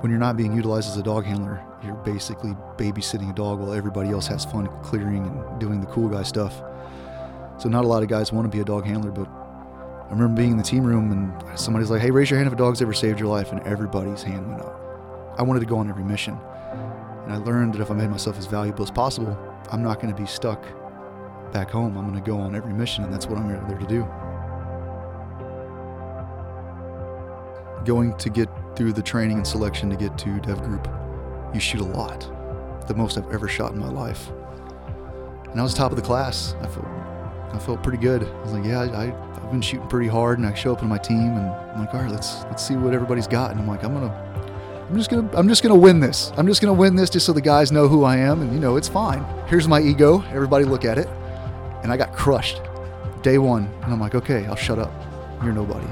when you're not being utilized as a dog handler, you're basically babysitting a dog while everybody else has fun clearing and doing the cool guy stuff. So not a lot of guys want to be a dog handler, but I remember being in the team room and somebody's like, "Hey, raise your hand if a dog's ever saved your life," and everybody's hand went up. I wanted to go on every mission, and I learned that if I made myself as valuable as possible, I'm not going to be stuck back home. I'm going to go on every mission, and that's what I'm there to do. Going to get through the training and selection to get to Dev Group, you shoot a lot, the most I've ever shot in my life. And I was top of the class. I felt, I felt pretty good. I was like, yeah, I, I've been shooting pretty hard, and I show up in my team, and I'm like, all right, let's let's see what everybody's got. And I'm like, I'm gonna, I'm just gonna, I'm just gonna win this. I'm just gonna win this, just so the guys know who I am, and you know, it's fine. Here's my ego. Everybody look at it, and I got crushed day one. And I'm like, okay, I'll shut up. You're nobody.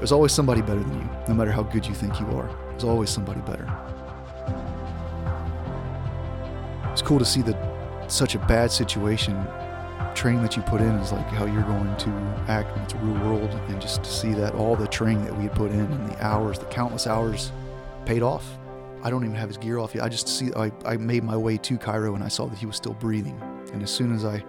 There's always somebody better than you, no matter how good you think you are. There's always somebody better. It's cool to see that such a bad situation, training that you put in is like how you're going to act in the real world, and just to see that all the training that we had put in and the hours, the countless hours, paid off. I don't even have his gear off yet. I just see I, I made my way to Cairo and I saw that he was still breathing. And as soon as I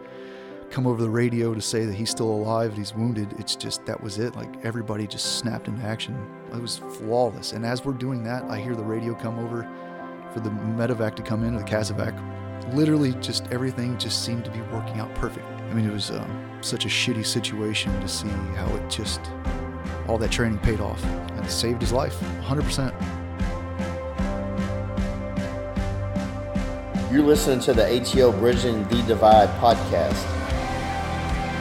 come over the radio to say that he's still alive and he's wounded, it's just that was it. Like everybody just snapped into action. It was flawless. And as we're doing that, I hear the radio come over for the medevac to come in, or the casevac. Literally, just everything just seemed to be working out perfect. I mean, it was um, such a shitty situation to see how it just all that training paid off and saved his life 100%. You're listening to the ATO Bridging the Divide podcast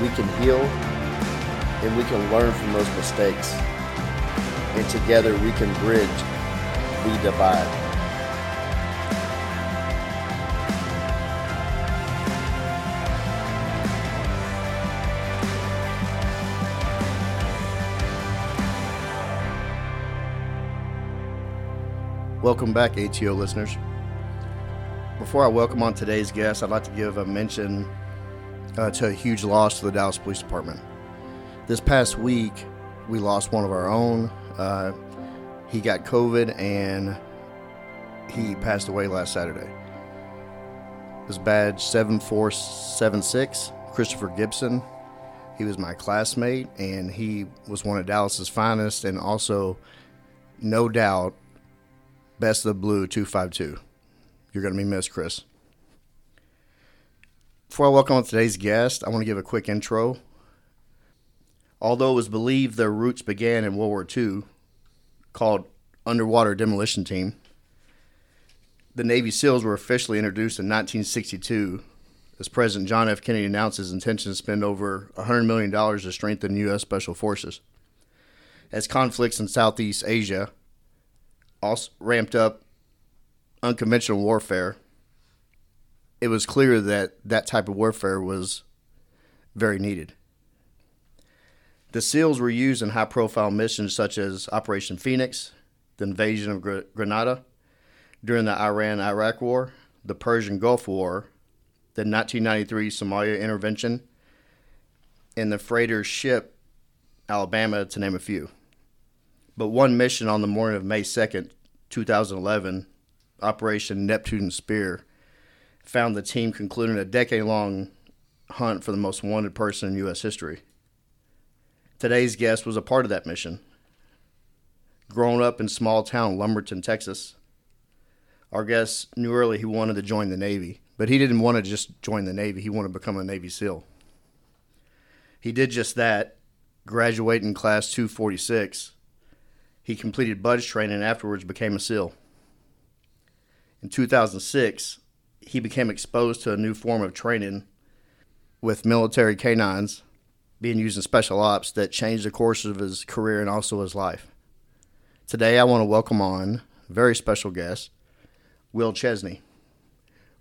we can heal and we can learn from those mistakes. And together we can bridge the divide. Welcome back, ATO listeners. Before I welcome on today's guest, I'd like to give a mention uh, to a huge loss to the Dallas Police Department. This past week, we lost one of our own. Uh, he got COVID and he passed away last Saturday. His badge 7476, Christopher Gibson. He was my classmate and he was one of Dallas's finest and also, no doubt, best of the blue 252. You're going to be missed, Chris. Before I welcome today's guest, I want to give a quick intro. Although it was believed their roots began in World War II, called Underwater Demolition Team, the Navy SEALs were officially introduced in 1962 as President John F. Kennedy announced his intention to spend over $100 million to strengthen U.S. Special Forces. As conflicts in Southeast Asia also ramped up unconventional warfare, it was clear that that type of warfare was very needed. The SEALs were used in high profile missions such as Operation Phoenix, the invasion of Grenada, during the Iran Iraq War, the Persian Gulf War, the 1993 Somalia intervention, and the freighter ship Alabama, to name a few. But one mission on the morning of May 2nd, 2011, Operation Neptune Spear, found the team concluding a decade long hunt for the most wanted person in U.S. history. Today's guest was a part of that mission. Growing up in small town Lumberton, Texas, our guest knew early he wanted to join the Navy, but he didn't want to just join the Navy, he wanted to become a Navy SEAL. He did just that, graduating class 246. He completed BUD/S training and afterwards became a SEAL. In 2006, he became exposed to a new form of training with military canines being used in special ops that changed the course of his career and also his life. Today, I want to welcome on a very special guest, Will Chesney.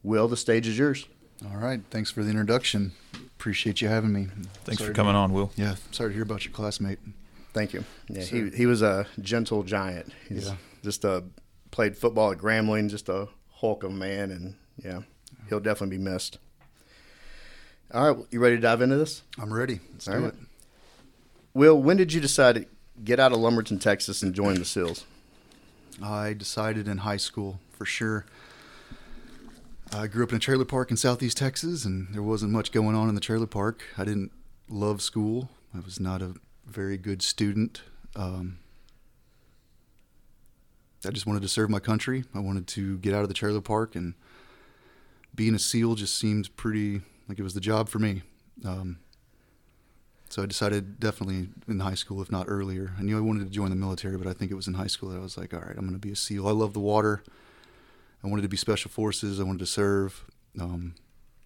Will, the stage is yours. All right. Thanks for the introduction. Appreciate you having me. Thanks Sorry for to- coming on, Will. Yeah. Sorry to hear about your classmate. Thank you. Yeah, Sir. he he was a gentle giant. He's Yeah. just a played football at Grambling, just a hulk of a man, and yeah, he'll definitely be missed. All right, you ready to dive into this? I'm ready. Let's All do right. it. Will, when did you decide to get out of Lumberton, Texas, and join the SEALs? I decided in high school for sure. I grew up in a trailer park in southeast Texas, and there wasn't much going on in the trailer park. I didn't love school. I was not a very good student. Um, I just wanted to serve my country. I wanted to get out of the trailer park, and being a SEAL just seemed pretty like it was the job for me. Um, so I decided definitely in high school, if not earlier. I knew I wanted to join the military, but I think it was in high school that I was like, all right, I'm going to be a SEAL. I love the water. I wanted to be special forces. I wanted to serve. Um,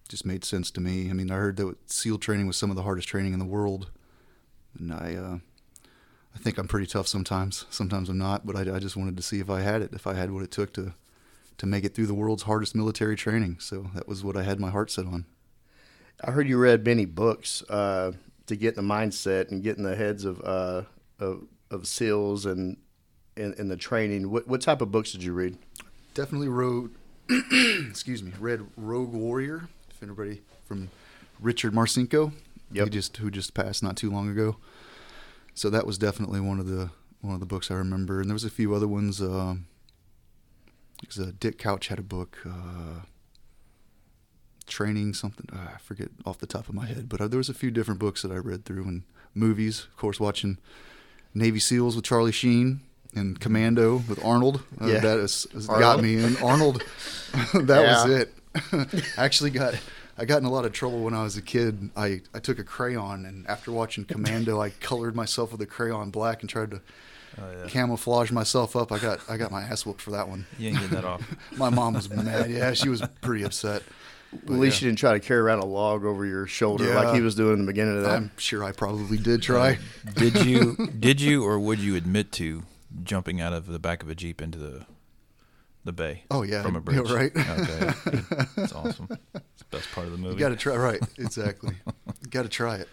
just made sense to me. I mean, I heard that SEAL training was some of the hardest training in the world, and I, uh, I think I'm pretty tough sometimes. Sometimes I'm not, but I, I just wanted to see if I had it, if I had what it took to, to make it through the world's hardest military training. So that was what I had my heart set on. I heard you read many books uh, to get in the mindset and get in the heads of uh, of, of SEALs and in, the training. What, what type of books did you read? definitely wrote excuse me read rogue warrior if anybody from richard marcinko Yep. he just who just passed not too long ago so that was definitely one of the one of the books i remember and there was a few other ones um because uh, dick couch had a book uh training something uh, i forget off the top of my head but uh, there was a few different books that i read through and movies of course watching navy seals with charlie sheen and commando with arnold. Uh, Yeah. that has, has got me in. Arnold that was it. I actually got I got in a lot of trouble when I was a kid. I, I took a crayon and after watching Commando, I colored myself with a crayon black and tried to Oh, yeah. camouflage myself up. I got I got my ass whooped for that one. You ain't getting that off. My mom was mad. Yeah, she was pretty upset. At least you didn't try to carry around a log over your shoulder Yeah. like he was doing in the beginning of that. I'm sure I probably did try. Did you did you or would you admit to jumping out of the back of a jeep into the the bay? Oh, yeah. from a Yeah, bridge. right. Okay, that's awesome. It's the best part of the movie. You got to try right. Exactly. got to try it.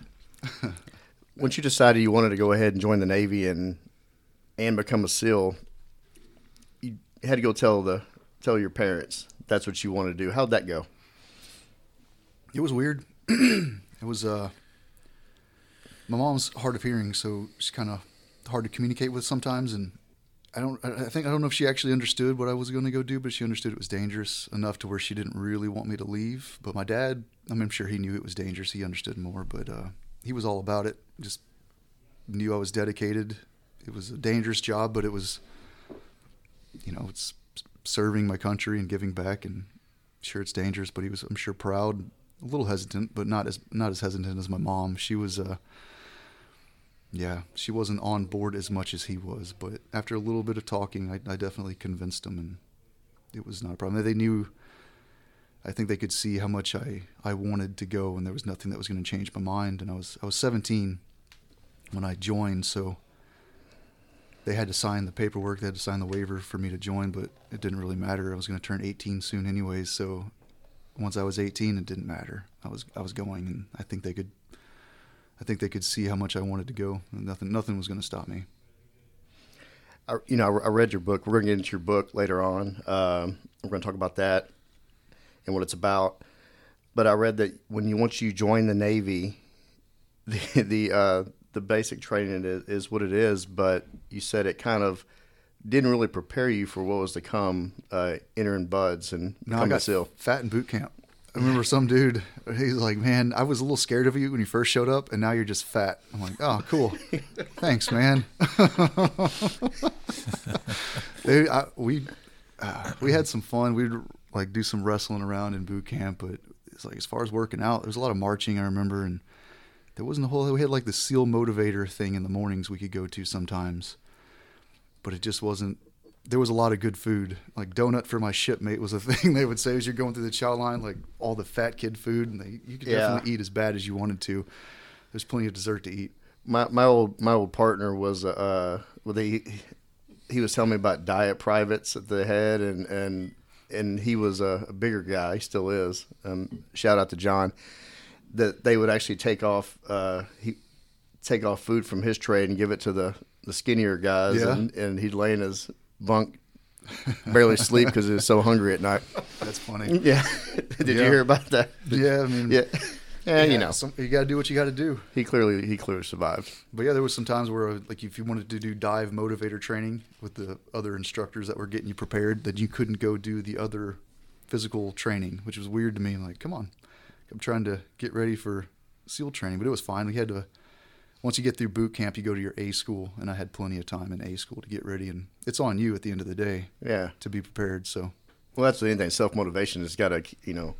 Once you decided you wanted to go ahead and join the Navy and and become a SEAL, you had to go tell the tell your parents that's what you wanted to do. How'd that go? It was weird. it was uh my mom's hard of hearing, so she's kind of hard to communicate with sometimes and I don't I I think I don't know if she actually understood what I was going to go do, but she understood it was dangerous enough to where she didn't really want me to leave. But my dad, I mean, I'm sure he knew it was dangerous. He understood more, but uh he was all about it. Just knew I was dedicated. It was a dangerous job, but it was you know, it's serving my country and giving back and sure it's dangerous, but he was I'm sure proud, a little hesitant, but not as not as hesitant as my mom. She was uh yeah, she wasn't on board as much as he was, but after a little bit of talking, I, I definitely convinced him, and it was not a problem. They knew, I think they could see how much I, I wanted to go, and there was nothing that was going to change my mind. And I was I was 17 when I joined, so they had to sign the paperwork, they had to sign the waiver for me to join, but it didn't really matter. I was going to turn 18 soon, anyways. So once I was 18, it didn't matter. I was I was going, and I think they could I think they could see how much I wanted to go. Nothing, nothing was going to stop me. I, you know, I, I read your book. We're going to get into your book later on. Um, we're going to talk about that and what it's about. But I read that when you once you join the Navy, the the uh, the basic training is, is what it is. But you said it kind of didn't really prepare you for what was to come, uh, entering buds and No, I got SEAL. fat in boot camp. I remember some dude. He's like, "Man, I was a little scared of you when you first showed up, and now you're just fat." I'm like, "Oh, cool. Thanks, man." Dude, I, we uh, we had some fun. We'd like do some wrestling around in boot camp, but it's like as far as working out, there was a lot of marching. I remember, and there wasn't a whole. We had like the SEAL motivator thing in the mornings we could go to sometimes, but it just wasn't there was a lot of good food. Like donut for my shipmate was a thing they would say as you're going through the chow line, like all the fat kid food, and they, you could Yeah. definitely eat as bad as you wanted to. There's plenty of dessert to eat. my my old my old partner was uh well they he was telling me about diet privates at the head, and and and he was a, a bigger guy. He still is. Um, shout out to John. That they would actually take off uh, he take off food from his tray and give it to the the skinnier guys, Yeah. and, and he'd lay in his bunk, barely sleep because he was so hungry at night. That's funny. Yeah, did you hear about that? Yeah, I mean, Yeah, yeah, you know, some, you got to do what you got to do. he clearly he clearly survived. But yeah, there was some times where, like, if you wanted to do dive motivator training with the other instructors that were getting you prepared, that you couldn't go do the other physical training, which was weird to me. Like, come on, I'm trying to get ready for SEAL training, but it was fine. We had to. Once you get through boot camp, you go to your A school, and I had plenty of time in A school to get ready, and it's on you at the end of the day Yeah. to be prepared. So, Well, that's the thing. Self motivation has got to, you know,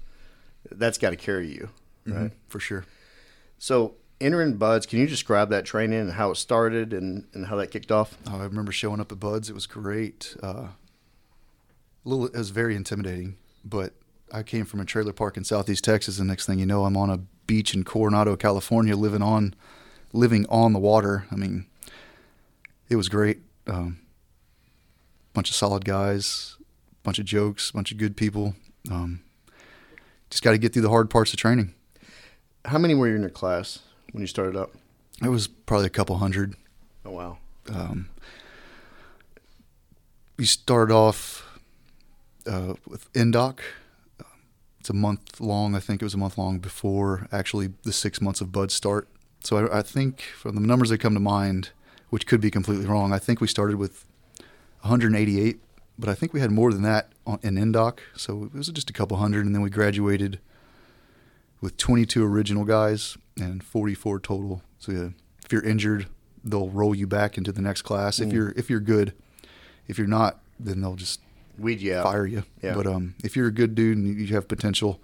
that's got to carry you, right? for sure. So, entering Buds, can you describe that training and how it started and, and how that kicked off? Oh, I remember showing up at Buds. It was great. Uh, a little, it was very intimidating, but I came from a trailer park in Southeast Texas, and next thing you know, I'm on a beach in Coronado, California, living on, living on the water. I mean, it was great. Um, bunch of solid guys, bunch of jokes, bunch of good people. Um, just got to get through the hard parts of training. How many were you in your class when you started up? It was probably a couple hundred. Oh, wow. um, we started off uh, with INDOC. It's a month long. I think it was a month long before actually the six months of Bud start. So I, I think from the numbers that come to mind, which could be completely wrong, I think we started with 188, but I think we had more than that on, in INDOC. So it was just a couple hundred, and then we graduated with 22 original guys and 44 total. So yeah, if you're injured, they'll roll you back into the next class. If Mm. you're if you're good, if you're not, then they'll just Weed you out. fire you. Yeah. But um, if you're a good dude and you have potential,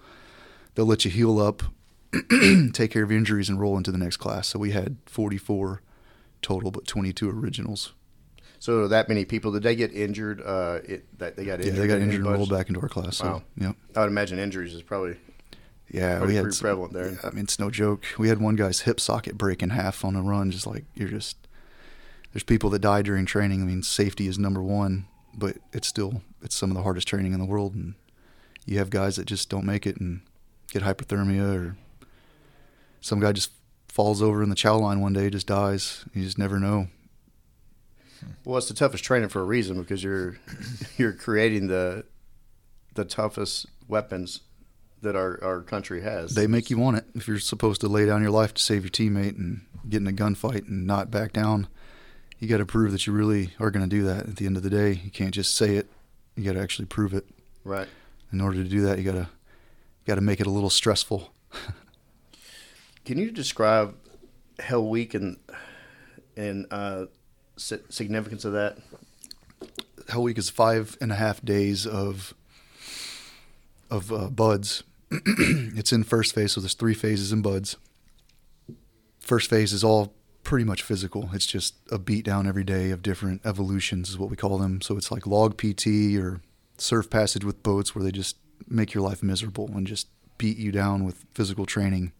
they'll let you heal up, take care of your injuries, and roll into the next class. So we had 44 total, but 22 originals. So, that many people, did they get injured? Uh, it, that they got Yeah, injured? they got injured and rolled back into our class. So, Wow. yep. I would imagine injuries is probably Yeah, pretty, we had pretty prevalent there. I mean, it's no joke. We had one guy's hip socket break in half on a run. Just like you're just there's people that die during training. I mean, safety is number one, but it's still it's some of the hardest training in the world, and you have guys that just don't make it and get hypothermia, or some guy just falls over in the chow line one day, just dies. You just never know. Well, it's the toughest training for a reason because you're you're creating the the toughest weapons that our, our country has. They make you want it if you're supposed to lay down your life to save your teammate and get in a gunfight and not back down. You got to prove that you really are going to do that. At the end of the day, you can't just say it. You got to actually prove it. right. In order to do that, you got to got to make it a little stressful. Can you describe Hell Week and and uh, si- significance of that? Hell Week is five and a half days of of uh, buds. it's in first phase, so there's three phases in buds. First phase is all pretty much physical. It's just a beat down every day of different evolutions, is what we call them. So it's like log PT or surf passage with boats, where they just make your life miserable and just beat you down with physical training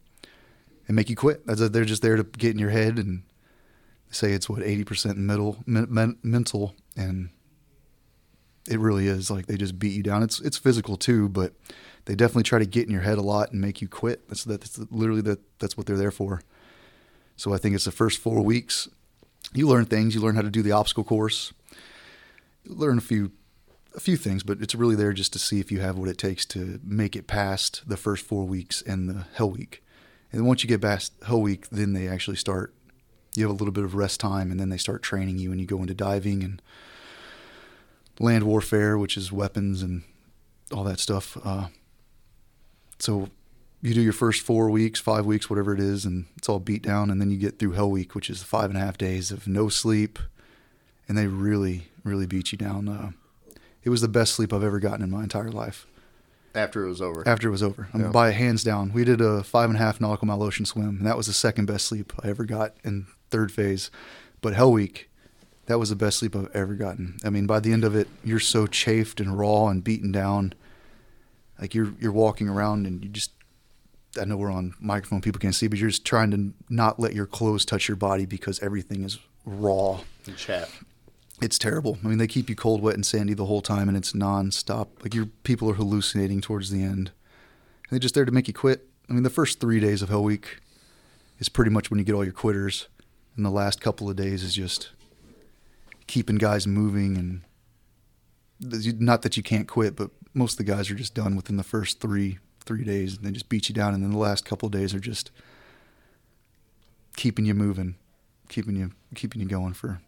and make you quit. That's they're just there to get in your head and say it's what eighty percent mental, men, men, mental, and it really is like they just beat you down. It's it's physical too, but they definitely try to get in your head a lot and make you quit. That's that's literally that that's what they're there for. So I think it's the first four weeks. You learn things. You learn how to do the obstacle course. You learn a few a few things, but it's really there just to see if you have what it takes to make it past the first four weeks and the Hell Week. And once you get past Hell Week, then they actually start. You have a little bit of rest time, and then they start training you, and you go into diving and land warfare, which is weapons and all that stuff. Uh, so you do your first four weeks, five weeks, whatever it is, and it's all beat down, and then you get through Hell Week, which is five and a half days of no sleep, and they really, really beat you down. Uh, it was the best sleep I've ever gotten in my entire life After it was over. after it was over. I mean, Yeah. by hands down. We did a five and a half nautical mile ocean swim, and that was the second best sleep I ever got in third phase. But Hell Week, that was the best sleep I've ever gotten. I mean, by the end of it, you're so chafed and raw and beaten down. Like you're you're walking around and you just I know we're on microphone, people can't see, but you're just trying to not let your clothes touch your body because everything is raw. and chat. It's terrible. I mean, they keep you cold, wet, and sandy the whole time, and it's nonstop. Like your people are hallucinating towards the end. And they're just there to make you quit. I mean, the first three days of Hell Week is pretty much when you get all your quitters, and the last couple of days is just keeping guys moving and not that you can't quit, but most of the guys are just done within the first three three days, and they just beat you down. And then the last couple of days are just keeping you moving, keeping you keeping you going for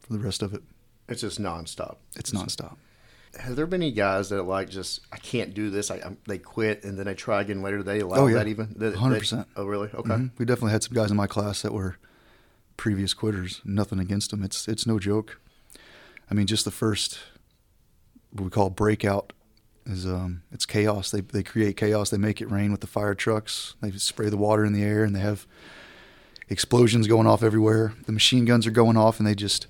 for the rest of it. It's just nonstop. It's nonstop. Have there been any guys that like just I can't do this? I, I they quit and then they try again later. They allow Oh, yeah. that even. That- Hundred percent. Oh really? Okay. Mhm. We definitely had some guys in my class that were previous quitters. Nothing against them. It's it's no joke. I mean, just the first what we call breakout is um it's chaos. They they create chaos. They make it rain with the fire trucks. They spray the water in the air and they have explosions going off everywhere. The machine guns are going off and they just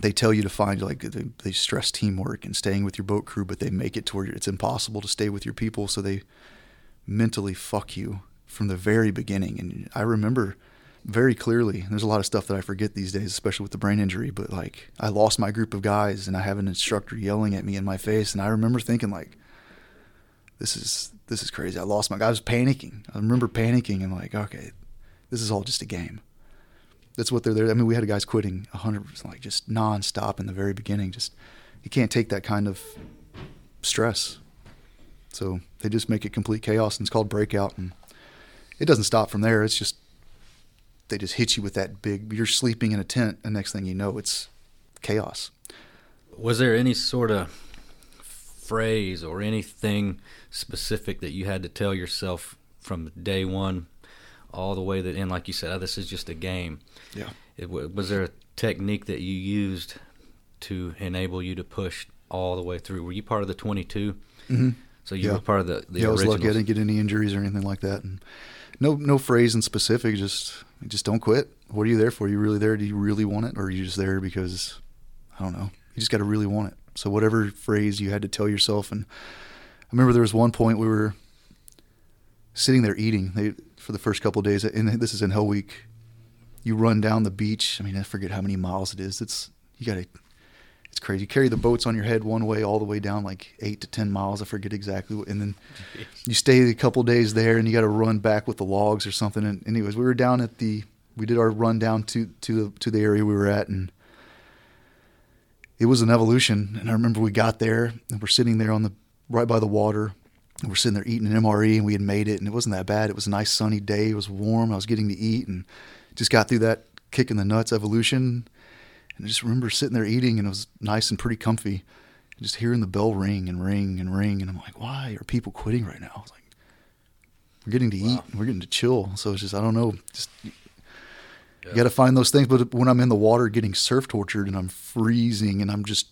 they tell you to find like they, they stress teamwork and staying with your boat crew, but they make it to where it's impossible to stay with your people. So they mentally fuck you from the very beginning. And I remember very clearly, there's a lot of stuff that I forget these days, especially with the brain injury, but like I lost my group of guys and I have an instructor yelling at me in my face. And I remember thinking like, this is, this is crazy. I lost my guy. I was panicking. I remember panicking and like, okay, this is all just a game. That's what they're there. I mean, we had guys quitting 100, like just nonstop in the very beginning. Just, you can't take that kind of stress. So they just make it complete chaos, and it's called breakout. And it doesn't stop from there. It's just they just hit you with that big. You're sleeping in a tent, and next thing you know, it's chaos. Was there any sort of phrase or anything specific that you had to tell yourself from day one all the way that in like you said oh, this is just a game Yeah. it, was there a technique that you used to enable you to push all the way through were you part of the 22 Mm-hmm. so you Yeah. were part of the, the yeah, I was lucky. I didn't get any injuries or anything like that. And no, no phrase in specific. Just, just don't quit. What are you there for? Are you really there? Do you really want it, or are you just there because I don't know? You just got to really want it. So whatever phrase you had to tell yourself, and I remember there was one point we were sitting there eating they, for the first couple days, and this is in Hell Week. You run down the beach. I mean, I forget how many miles it is. It's you got to. It's crazy. You carry the boats on your head one way all the way down like eight to ten miles. I forget exactly. what- And then you stay a couple days there, and you got to run back with the logs or something. And anyways, we were down at the. We did our run down to to to the area we were at, and it was an evolution. And I remember we got there, and we're sitting there on the right by the water. And we're sitting there eating an MRE, and we had made it, and it wasn't that bad. It was a nice sunny day. It was warm. I was getting to eat, and just got through that kick in the nuts evolution. And I just remember sitting there eating, and it was nice and pretty comfy. And just hearing the bell ring and ring and ring, and I'm like, why are people quitting right now? I was like, we're getting to eat, we're getting to chill. So it's just, I don't know, just you got to find those things. But when I'm in the water getting surf tortured and I'm freezing and I'm just,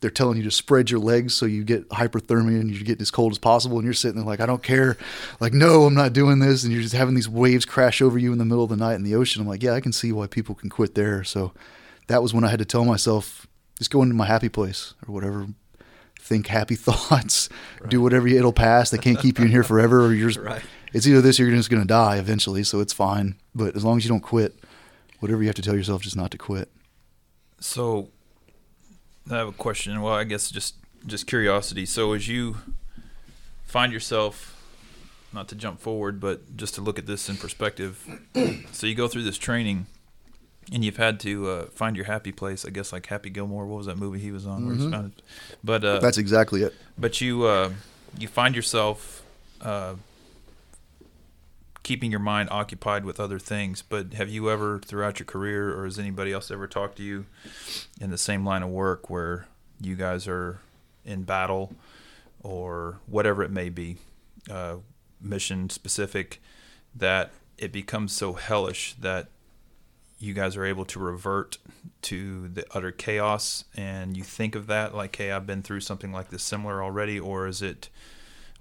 they're telling you to spread your legs so you get hypothermia and you get as cold as possible. And you're sitting there like, I don't care. Like, no, I'm not doing this. And you're just having these waves crash over you in the middle of the night in the ocean. I'm like, yeah, I can see why people can quit there. So that was when I had to tell myself, just go into my happy place or whatever. Think happy thoughts. Do whatever you, it'll pass. They can't keep you in here forever, or you're just, Right. it's either this or you're just going to die eventually. So it's fine. But as long as you don't quit, whatever you have to tell yourself, just not to quit. So, I have a question. Well, I guess just just curiosity. So, as you find yourself, not to jump forward, but just to look at this in perspective. so, you go through this training, and you've had to uh, find your happy place. I guess like Happy Gilmore. What was that movie he was on? Where he's Mhm. found? But uh, That's exactly it. but you uh, you find yourself uh, keeping your mind occupied with other things. But have you ever, throughout your career, or has anybody else ever talked to you in the same line of work where you guys are in battle or whatever it may be, uh, mission specific, that it becomes so hellish that you guys are able to revert to the utter chaos and you think of that like hey i've been through something like this similar already or is it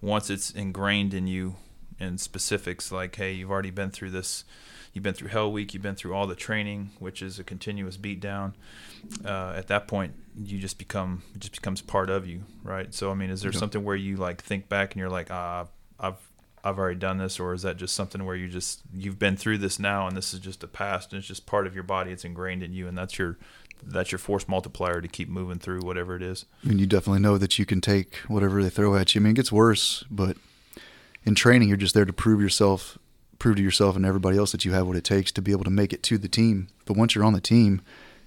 once it's ingrained in you in specifics like hey you've already been through this you've been through hell week you've been through all the training which is a continuous beat down uh, at that point you just become it just becomes part of you right so i mean is there Yeah. something where you like think back and you're like ah i've I've already done this, or is that just something where you just you've been through this now, and this is just a past, and it's just part of your body, it's ingrained in you, and that's your that's your force multiplier to keep moving through whatever it is. I mean, you definitely know that you can take whatever they throw at you. I mean, it gets worse, but in training, you're just there to prove yourself, prove to yourself and everybody else that you have what it takes to be able to make it to the team. But once you're on the team,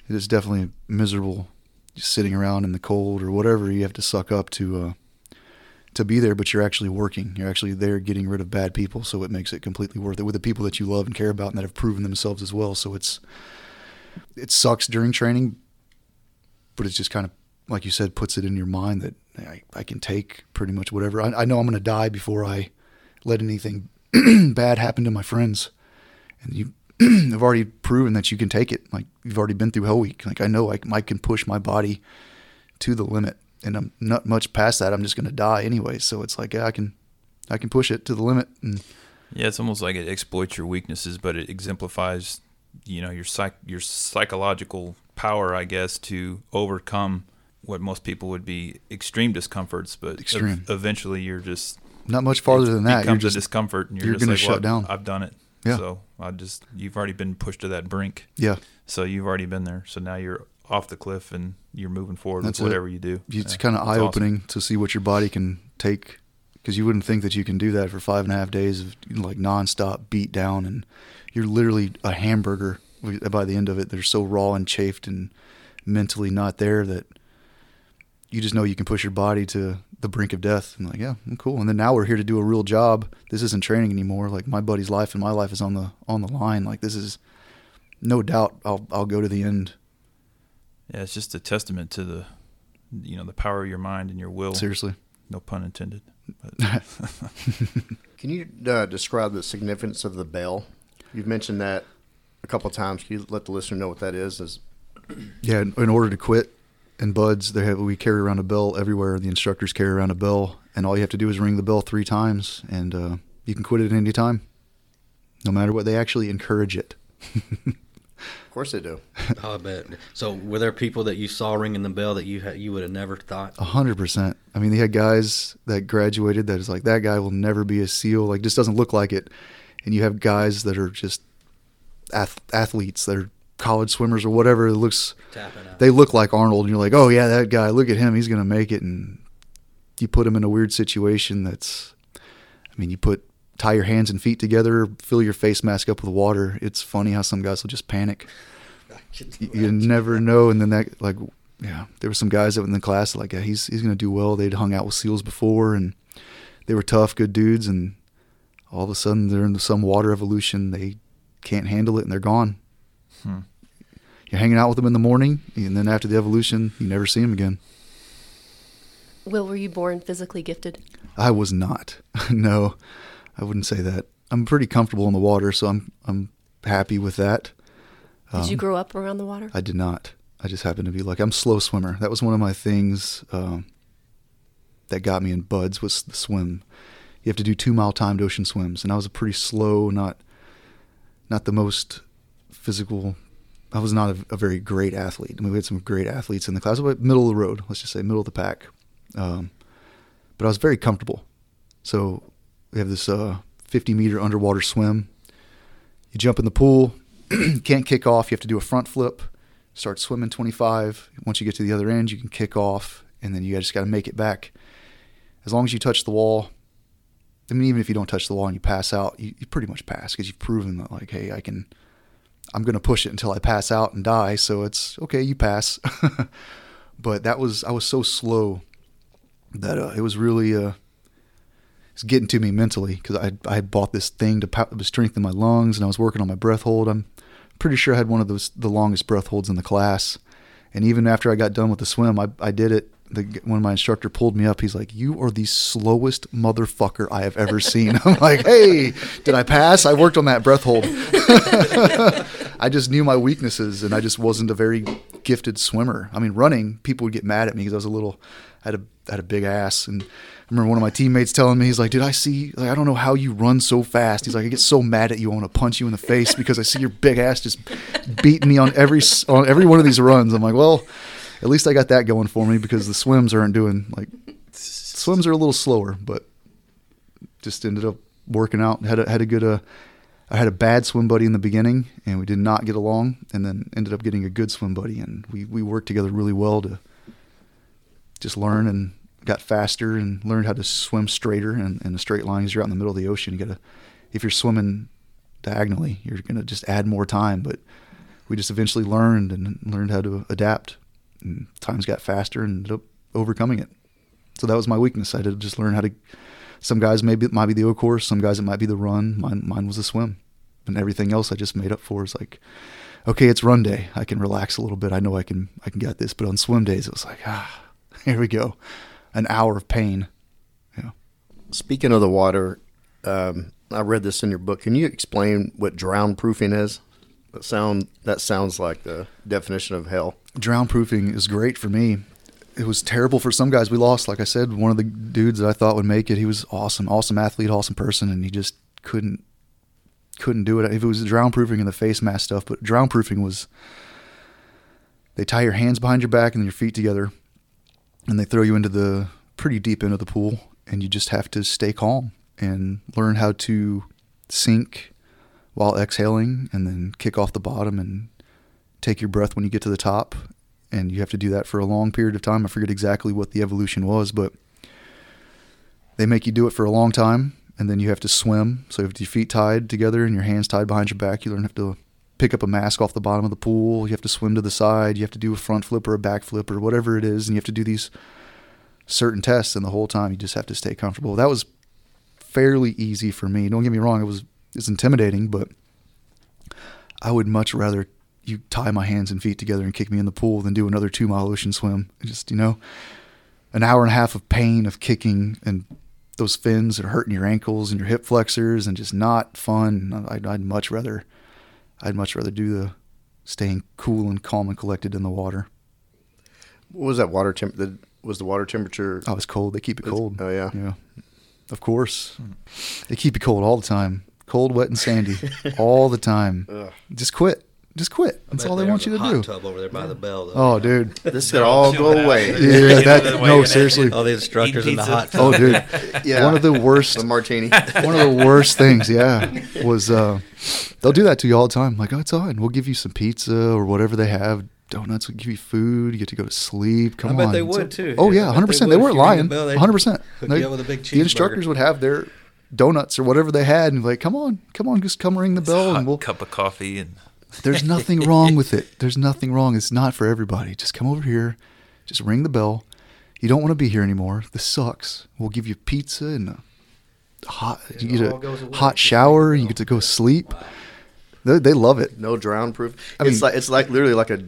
it is definitely miserable just sitting around in the cold or whatever you have to suck up to uh, to be there. But you're actually working. You're actually there getting rid of bad people, so it makes it completely worth it with the people that you love and care about and that have proven themselves as well. So it's it sucks during training, but it's just kind of like you said, puts it in your mind that I, I can take pretty much whatever. I, I know I'm going to die before I let anything bad happen to my friends, and you have already proven that you can take it. Like you've already been through Hell Week. Like I know I, I can push my body to the limit, and I'm not much past that. I'm just going to die anyway. So it's like yeah, I can I can push it to the limit. And Yeah, it's almost like it exploits your weaknesses, but it exemplifies, you know, your psych your psychological power, I guess, to overcome what most people would be extreme discomforts. But Extreme. eventually, you're just not much farther than that. You're becomes just a discomfort, and you're, you're just gonna like, shut well, down. I've done it. Yeah. So I just you've already been pushed to that brink. yeah. So you've already been there. So now you're off the cliff and you're moving forward That's with whatever you do. It's Yeah, kind of eye awesome. opening to see what your body can take because you wouldn't think that you can do that for five and a half days of like nonstop beat down and you're literally a hamburger by the end of it. They're so raw and chafed and mentally not there that you just know you can push your body to the brink of death. And like, yeah, I'm cool. And then now we're here to do a real job. This isn't training anymore. Like my buddy's life and my life is on the on the line. Like this is no doubt I'll I'll go to the end. Yeah, it's just a testament to the, you know, the power of your mind and your will. Seriously. No pun intended. But Can you uh, describe the significance of the bell? You've mentioned that a couple of times. Can you let the listener know what that is? Is Yeah, in, in order to quit in buds, they have we carry around a bell everywhere. The instructors carry around a bell, and all you have to do is ring the bell three times, and uh, you can quit at any time, no matter what. They actually encourage it. of course they do. Oh, I bet. So, were there people that you saw ringing the bell that you had, you would have never thought? A hundred percent. I mean, they had guys that graduated that is like that guy will never be a SEAL. Like, just doesn't look like it. And you have guys that are just ath- athletes that are college swimmers or whatever. It looks they look like Arnold, and you're like, oh yeah, that guy. Look at him. He's gonna make it. And you put him in a weird situation. That's, I mean, you put tie your hands and feet together, fill your face mask up with water. It's funny how some guys will just panic. You, you never know. And then that, like, yeah, there were some guys that were in the class like, yeah, he's he's gonna do well. They'd hung out with SEALs before, and they were tough, good dudes. And all of a sudden, they're in some water evolution. They can't handle it, and they're gone. Hmm. You're hanging out with them in the morning, and then after the evolution, you never see them again. Will, were you born physically gifted? I was not. no, I wouldn't say that. I'm pretty comfortable in the water, so I'm I'm happy with that. Did you Um, grow up around the water? I did not. I just happened to be like I'm a slow swimmer. That was one of my things um, that got me in buds was the swim. You have to do two mile timed ocean swims, and I was a pretty slow, not not the most physical. I was not a, a very great athlete. I mean, we had some great athletes in the class, but middle of the road. Let's just say middle of the pack. Um, but I was very comfortable. So we have this uh, 50 meter underwater swim. You jump in the pool, can't kick off. You have to do a front flip, start swimming 25. Once you get to the other end, you can kick off, and then you just got to make it back. As long as you touch the wall, I mean, even if you don't touch the wall and you pass out, you, you pretty much pass because you've proven that, like, hey, I can, I'm going to push it until I pass out and die. So it's okay, you pass. but that was, I was so slow that uh, it was really, uh, it's getting to me mentally because I I had bought this thing to, pow- strengthen my lungs and I was working on my breath hold. I'm pretty sure I had one of those the longest breath holds in the class, and even after I got done with the swim, I I did it. The, when my instructor pulled me up, he's like, "You are the slowest motherfucker I have ever seen." I'm like, "Hey, did I pass? I worked on that breath hold. I just knew my weaknesses, and I just wasn't a very gifted swimmer. I mean, running, people would get mad at me because I was a little, I had a had a big ass, and I remember one of my teammates telling me, he's like, "Did I see? Like, I don't know how you run so fast." He's like, "I get so mad at you, I want to punch you in the face because I see your big ass just beating me on every on every one of these runs." I'm like, "Well, at least I got that going for me because the swims aren't doing like swims are a little slower, but just ended up working out. Had a, had a good uh, I had a bad swim buddy in the beginning, and we did not get along, and then ended up getting a good swim buddy, and we we worked together really well to just learn and got faster and learned how to swim straighter and in a straight line. Because you're out in the middle of the ocean, you gotta if you're swimming diagonally, you're gonna just add more time. But we just eventually learned and learned how to adapt. And times got faster and ended up overcoming it. So that was my weakness. I had to just learn how to. Some guys maybe it might be the O course. Some guys it might be the run. Mine mine was the swim, and everything else I just made up for. Is like, okay, it's run day. I can relax a little bit. I know I can I can get this. But on swim days, it was like, ah, here we go, an hour of pain. Yeah. Speaking of the water, um, I read this in your book. Can you explain what drown proofing is? That sound that sounds like the definition of hell. drown proofing is great for me. It was terrible for some guys. We lost, like I said, one of the dudes that I thought would make it. He was awesome, awesome athlete, awesome person, and he just couldn't couldn't do it. If it was drown proofing and the face mask stuff, but drown proofing was they tie your hands behind your back and your feet together, and they throw you into the pretty deep end of the pool, and you just have to stay calm and learn how to sink while exhaling, and then kick off the bottom and take your breath when you get to the top and you have to do that for a long period of time. I forget exactly what the evolution was, but they make you do it for a long time and then you have to swim. So you have your feet tied together and your hands tied behind your back. You learn have to pick up a mask off the bottom of the pool. You have to swim to the side. You have to do a front flip or a back flip or whatever it is, and you have to do these certain tests. And the whole time you just have to stay comfortable. That was fairly easy for me. Don't get me wrong; it was it's intimidating, but I would much rather you tie my hands and feet together and kick me in the pool than do another two mile ocean swim. Just you know, an hour and a half of pain of kicking and those fins are hurting your ankles and your hip flexors and just not fun. I'd, I'd much rather, I'd much rather do the staying cool and calm and collected in the water. What was that water temp? The, was the water temperature? Oh, it's cold. They keep it cold. oh, yeah. yeah. Of course, hmm. they keep it cold all the time. Cold, wet, and sandy all the time. Ugh. Just quit. Just quit. That's all they want you to do. Tub over there by the bell. Though. Oh, dude. This could all go away. Yeah, that no, seriously. All the instructors in the hot tub. Oh, dude. Yeah. One of the worst The martini. one of the worst things, yeah, was uh, they'll do that to you all the time. Like, oh, it's on. We'll give you some pizza or whatever they have. Donuts. We'll give you food. You get to go to sleep. Come on. I bet on. they would, too. Oh yeah, hundred percent. They would. weren't If you ring lying. the bell, they'd Hundred percent. hook you up with a big The instructors would have their donuts or whatever they had, and be like, come on, come on, just come ring the bell, hot and we'll. cup of coffee and There's nothing wrong with it. There's nothing wrong. It's not for everybody. Just come over here, just ring the bell. You don't want to be here anymore. This sucks. We'll give you pizza and a hot. You get a hot shower, ring and the you get to go sleep. They, they love it. No drown proof. I it's mean- like it's like literally like a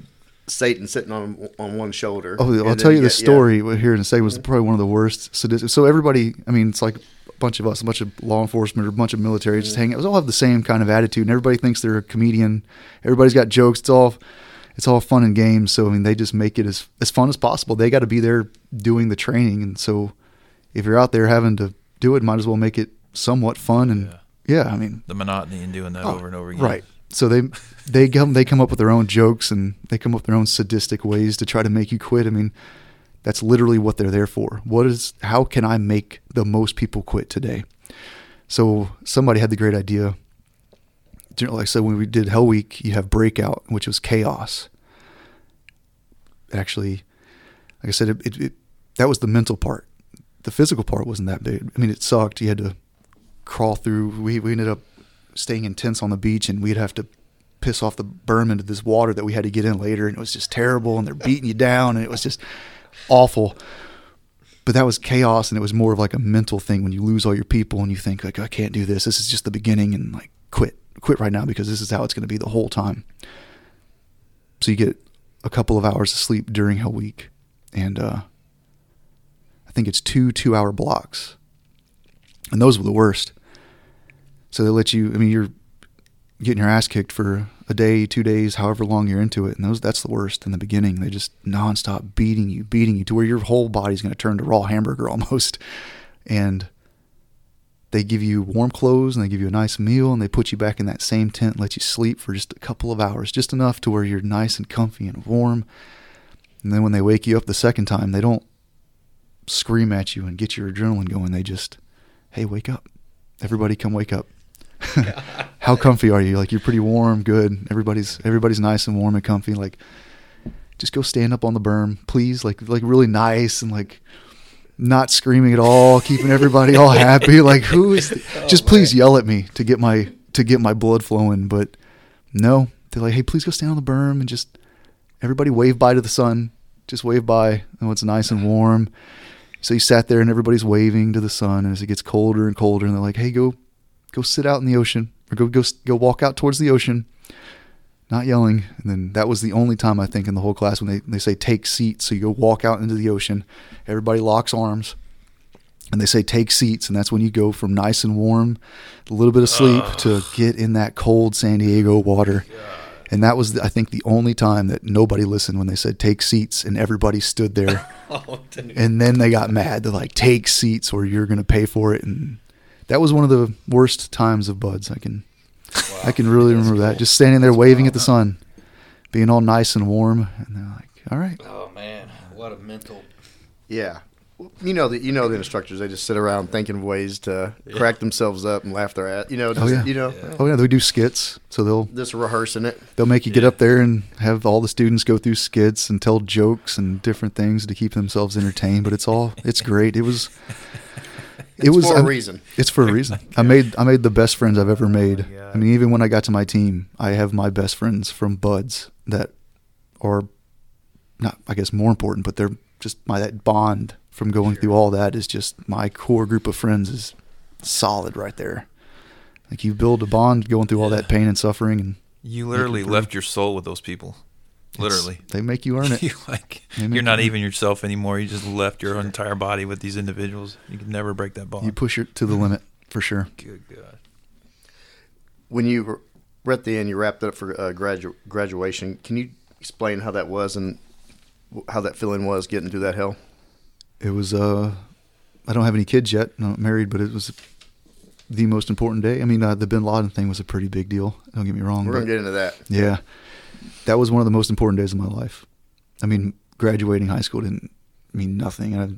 Satan sitting on on one shoulder. Oh, I'll tell you the get- yeah. story here in a second. Was probably one of the worst sadistic. So everybody, I mean, it's like bunch of us, a bunch of law enforcement, or a bunch of military, just hanging. out. We all have the same kind of attitude, and everybody thinks they're a comedian. Everybody's got jokes. It's all, it's all fun and games. So I mean, they just make it as as fun as possible. They got to be there doing the training, and so if you're out there having to do it, might as well make it somewhat fun. And yeah, I mean, the monotony in doing that Oh, over and over again. Right. So they they come they come up with their own jokes and they come up with their own sadistic ways to try to make you quit. I mean, that's literally what they're there for. What is how can I make the most people quit today? So somebody had the great idea. Like I said, when we did Hell Week, you have Breakout, which was chaos. Actually, like I said, it, it, it that was the mental part. The physical part wasn't that big. I mean, it sucked. You had to crawl through. We we ended up staying in tents on the beach, and we'd have to piss off the berm into this water that we had to get in later, and it was just terrible. And they're beating you down, and it was just awful. But that was chaos, and it was more of like a mental thing when you lose all your people and you think like I can't do this. This is just the beginning, and like quit, quit right now because this is how it's going to be the whole time. So you get a couple of hours of sleep during Hell Week, and uh, I think it's two two-hour blocks, and those were the worst. So they let you. I mean, you're getting your ass kicked for a day, two days, however long you're into it, and those that's the worst in the beginning. They just nonstop beating you, beating you to where your whole body's going to turn to raw hamburger almost, and they give you warm clothes and they give you a nice meal and they put you back in that same tent and let you sleep for just a couple of hours, just enough to where you're nice and comfy and warm. And then when they wake you up the second time, they don't scream at you and get your adrenaline going. They just, hey, wake up. everybody come wake up. How comfy are you? Like you're pretty warm, good. Everybody's everybody's nice and warm and comfy. Like just go stand up on the berm, please. Like like really nice and like not screaming at all, keeping everybody all happy. Like who is? Oh, just please yell at me to get my to get my blood flowing. But no, they're like, hey, please go stand on the berm and just everybody wave bye to the sun. Just wave by. Oh, it's nice and warm. So you sat there and everybody's waving to the sun as it gets colder and colder, and they're like, hey, go go sit out in the ocean or go go go walk out towards the ocean not yelling. And then that was the only time i think in the whole class when they, they say take seats. So you go walk out into the ocean. Everybody locks arms and they say take seats. And that's when you go from nice and warm a little bit of sleep to get in that cold san diego water. And that was i think the only time that nobody listened when they said take seats and everybody stood there. Oh, and then they got mad. They're like take seats or you're going to pay for it. And that was one of the worst times of BUD/S i can i can really remember that just standing there waving at the sun being all nice and warm and they're like all right Oh man, what a mental. Yeah. You know the you know the instructors. They just sit around thinking of ways to crack themselves up and laugh their ass. You know, oh, just, yeah. you know, oh yeah they do skits so they'll just rehearsing it. they'll make you get up there and have all the students go through skits and tell jokes and different things to keep themselves entertained but it's all it's great it was it was for a I'm- reason. It's for a reason. I made I made the best friends I've ever made. God. I mean, even when I got to my team, I have my best friends from BUD/S that are not, I guess, more important, but they're just my that bond from going through all that is just my core group of friends is solid right there. Like you build a bond going through all that pain and suffering, and You literally left your soul with those people. Literally. they make you earn it. you like you're not you- even yourself anymore. You just left your entire body with these individuals. You can never break that bond. You push it to the limit for sure. Good God. When you were were at the end, you wrapped it up for uh, gradu- graduation. Can you explain how that was and how that feeling was getting through that hell? It was. uh I don't have any kids yet. I'm not married, but it was the most important day. I mean, uh, the Bin Laden thing was a pretty big deal. Don't get me wrong. We're gonna get into that. Yeah. That was one of the most important days of my life. I mean, graduating high school didn't mean nothing. I,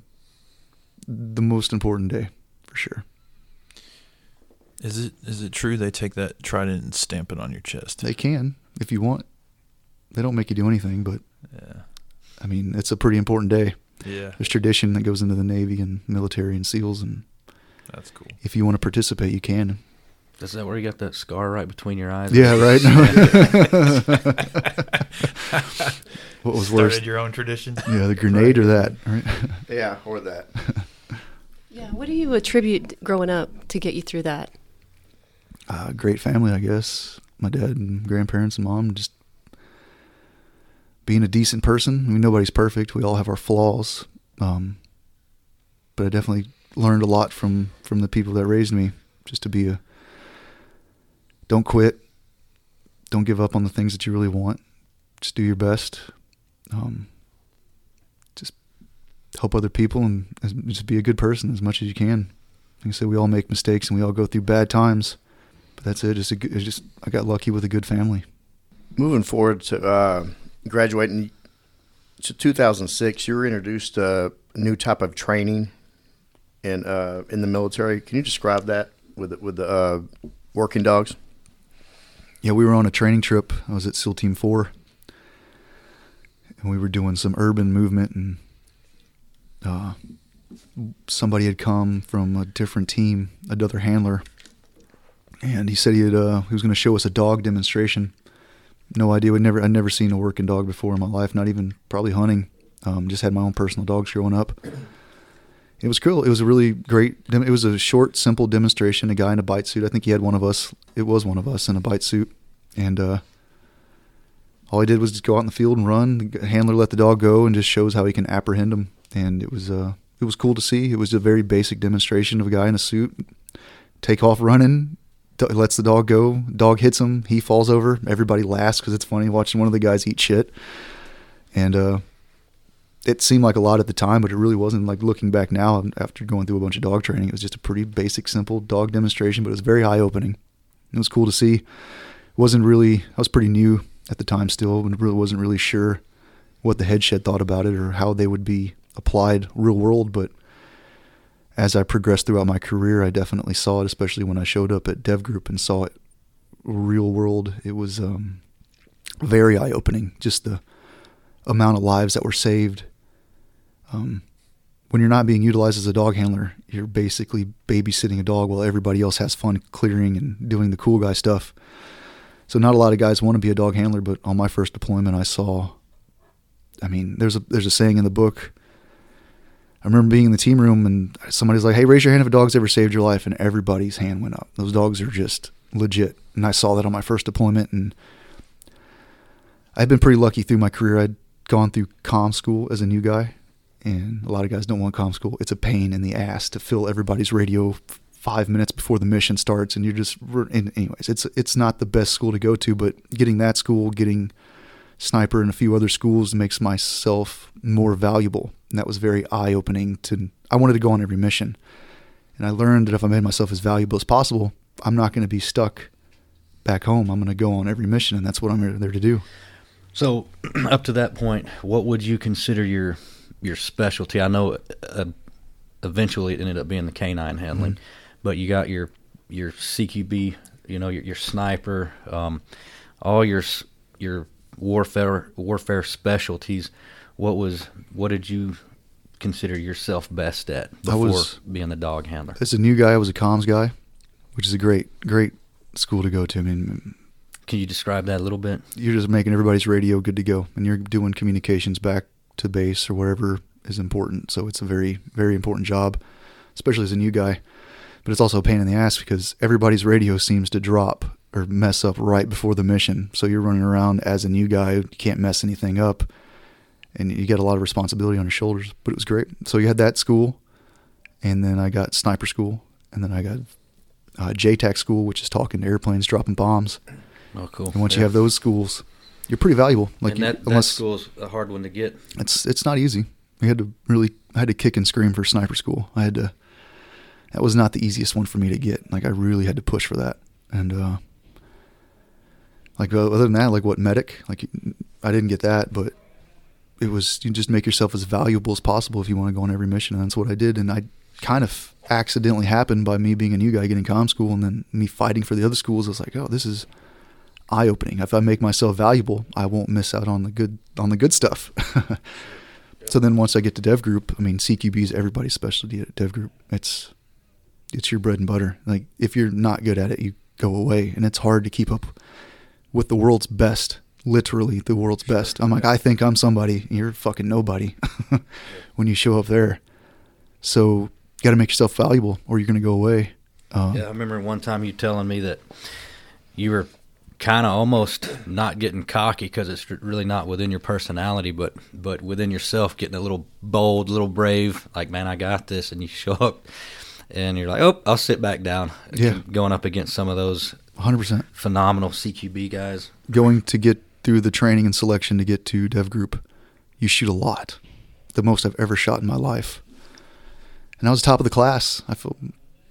the most important day, for sure. Is it is it true they take that trident and stamp it on your chest? They can, if you want. They don't make you do anything, but yeah. I mean, it's a pretty important day. Yeah. There's tradition that goes into the Navy and military and SEALs, and That's cool. if you want to participate, you can. Is that where you got that scar right between your eyes? Yeah, right. what was worse? Started your own tradition. Yeah, the grenade or that, right? Yeah, or that. Yeah. What do you attribute growing up to get you through that? uh, great family, I guess. My dad and grandparents and mom just being a decent person. I mean, nobody's perfect. We all have our flaws, um, but I definitely learned a lot from from the people that raised me. Just to be a don't quit, don't give up on the things that you really want. Just do your best. Um, just help other people and just be a good person as much as you can. Like I said, we all make mistakes and we all go through bad times. But that's it. It's, it's just I got lucky with a good family. Moving forward to uh, graduating to 2006, you were introduced to a new type of training in uh, in the military. Can you describe that with with the uh, working dogs? Yeah, we were on a training trip. I was at SEAL Team Four, and we were doing some urban movement, and uh, somebody had come from a different team, another handler, and he said he had uh, he was going to show us a dog demonstration. No idea. We'd never I'd never seen a working dog before in my life. Not even probably hunting. Um, just had my own personal dogs growing up. It was cool. It was a really great. It was a short, simple demonstration. A guy in a bite suit. I think he had one of us. It was one of us in a bite suit, and uh, all he did was just go out in the field and run. The handler let the dog go and just shows how he can apprehend him. And it was uh, it was cool to see. It was a very basic demonstration of a guy in a suit take off running. Lets the dog go. Dog hits him. He falls over. Everybody laughs because it's funny watching one of the guys eat shit. And uh, it seemed like a lot at the time, but it really wasn't. Like looking back now, after going through a bunch of dog training, it was just a pretty basic, simple dog demonstration, but it was very eye opening. It was cool to see. wasn't really. I was pretty new at the time still, and really wasn't really sure what the head shed thought about it or how they would be applied real world. But as I progressed throughout my career, I definitely saw it, especially when I showed up at Dev Group and saw it real world. It was um, very eye opening, just the amount of lives that were saved. Um, when you're not being utilized as a dog handler, you're basically babysitting a dog while everybody else has fun clearing and doing the cool guy stuff. So not a lot of guys want to be a dog handler, but on my first deployment, I saw. I mean, there's a there's a saying in the book. I remember being in the team room and somebody's like, "Hey, raise your hand if a dog's ever saved your life," and everybody's hand went up. Those dogs are just legit, and I saw that on my first deployment. And I've been pretty lucky through my career. I'd gone through com school as a new guy, and a lot of guys don't want com school. It's a pain in the ass to fill everybody's radio five minutes before the mission starts, and you're just. Anyways, it's it's not the best school to go to, but getting that school, getting sniper and a few other schools makes myself more valuable, and that was very eye opening. To I wanted to go on every mission, and I learned that if I made myself as valuable as possible, I'm not going to be stuck back home. I'm going to go on every mission, and that's what I'm there to do. So, up to that point, what would you consider your your specialty? I know uh, eventually it ended up being the canine handling, mm-hmm. but you got your your CQB, you know, your, your sniper, um, all your your warfare warfare specialties. What was what did you consider yourself best at before was, being the dog handler? As a new guy, I was a comms guy, which is a great great school to go to. I mean, can you describe that a little bit? You're just making everybody's radio good to go, and you're doing communications back to base or whatever is important. So it's a very, very important job, especially as a new guy. But it's also a pain in the ass because everybody's radio seems to drop or mess up right before the mission. So you're running around as a new guy, you can't mess anything up, and you get a lot of responsibility on your shoulders. But it was great. So you had that school, and then I got sniper school, and then I got uh, JTAC school, which is talking to airplanes, dropping bombs. Oh, cool. And once yeah. you have those schools, you're pretty valuable. Like and that, you, unless, that school's a hard one to get. It's it's not easy. I had to really I had to kick and scream for sniper school. I had to. That was not the easiest one for me to get. Like I really had to push for that. And uh, like other than that, like what medic? Like I didn't get that, but it was you just make yourself as valuable as possible if you want to go on every mission. And that's what I did. And I kind of accidentally happened by me being a new guy getting com school and then me fighting for the other schools. I was like, oh, this is eye opening. If I make myself valuable, I won't miss out on the good on the good stuff. so then once I get to dev group, I mean CQB is everybody's specialty at dev group. It's it's your bread and butter. Like if you're not good at it, you go away, and it's hard to keep up with the world's best. Literally the world's best. I'm like, I think I'm somebody. You're fucking nobody when you show up there. So you got to make yourself valuable, or you're gonna go away. Uh, yeah, I remember one time you telling me that you were kind of almost not getting cocky because it's really not within your personality, but but within yourself, getting a little bold, a little brave. Like, man, I got this, and you show up, and you're like, oh, I'll sit back down. Yeah, going up against some of those 100 percent phenomenal CQB guys. Going to get through the training and selection to get to Dev Group, you shoot a lot, the most I've ever shot in my life. And I was top of the class. I felt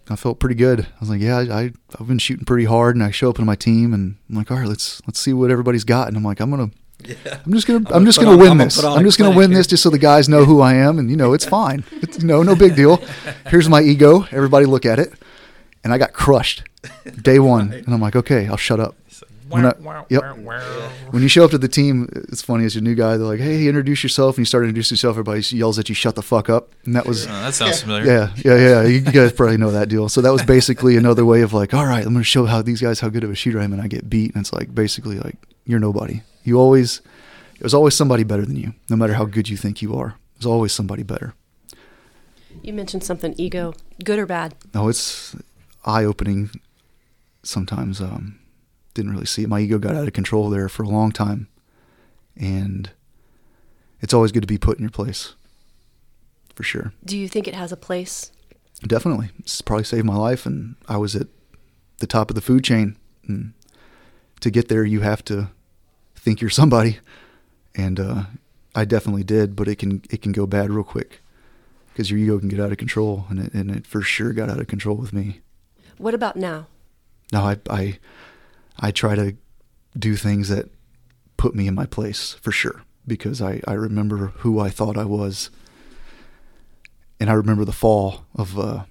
I felt pretty good. I was like, yeah, I, I've been shooting pretty hard, and I show up in my team, and I'm like, all right, let's let's see what everybody's got, and I'm like, I'm gonna. Yeah. I'm just gonna. I'm, I'm just gonna on, win I'm this. I'm just gonna win here. this, just so the guys know who I am, and you know it's fine. It's, no, no big deal. Here's my ego. Everybody look at it, and I got crushed day one, right. and I'm like, okay, I'll shut up. When I, yep. When you show up to the team, it's funny as a new guy. They're like, "Hey, introduce yourself," and you start to introduce yourself. Everybody yells at you, "Shut the fuck up!" And that was uh, that sounds familiar. Yeah, yeah, yeah. You guys probably know that deal. So that was basically another way of like, "All right, I'm going to show how these guys how good of a shooter I am," and I get beat, and it's like basically like you're nobody. You always there's always somebody better than you, no matter how good you think you are. There's always somebody better. You mentioned something ego, good or bad? No, it's eye opening. Sometimes. Um, didn't really see it. My ego got out of control there for a long time. And it's always good to be put in your place, for sure. Do you think it has a place? Definitely. It's probably saved my life. And I was at the top of the food chain. And to get there, you have to think you're somebody. And uh, I definitely did, but it can it can go bad real quick because your ego can get out of control, and it, and it for sure got out of control with me. What about now? No, I I I try to do things that put me in my place for sure because I, I remember who I thought I was. and I remember the fall of uh,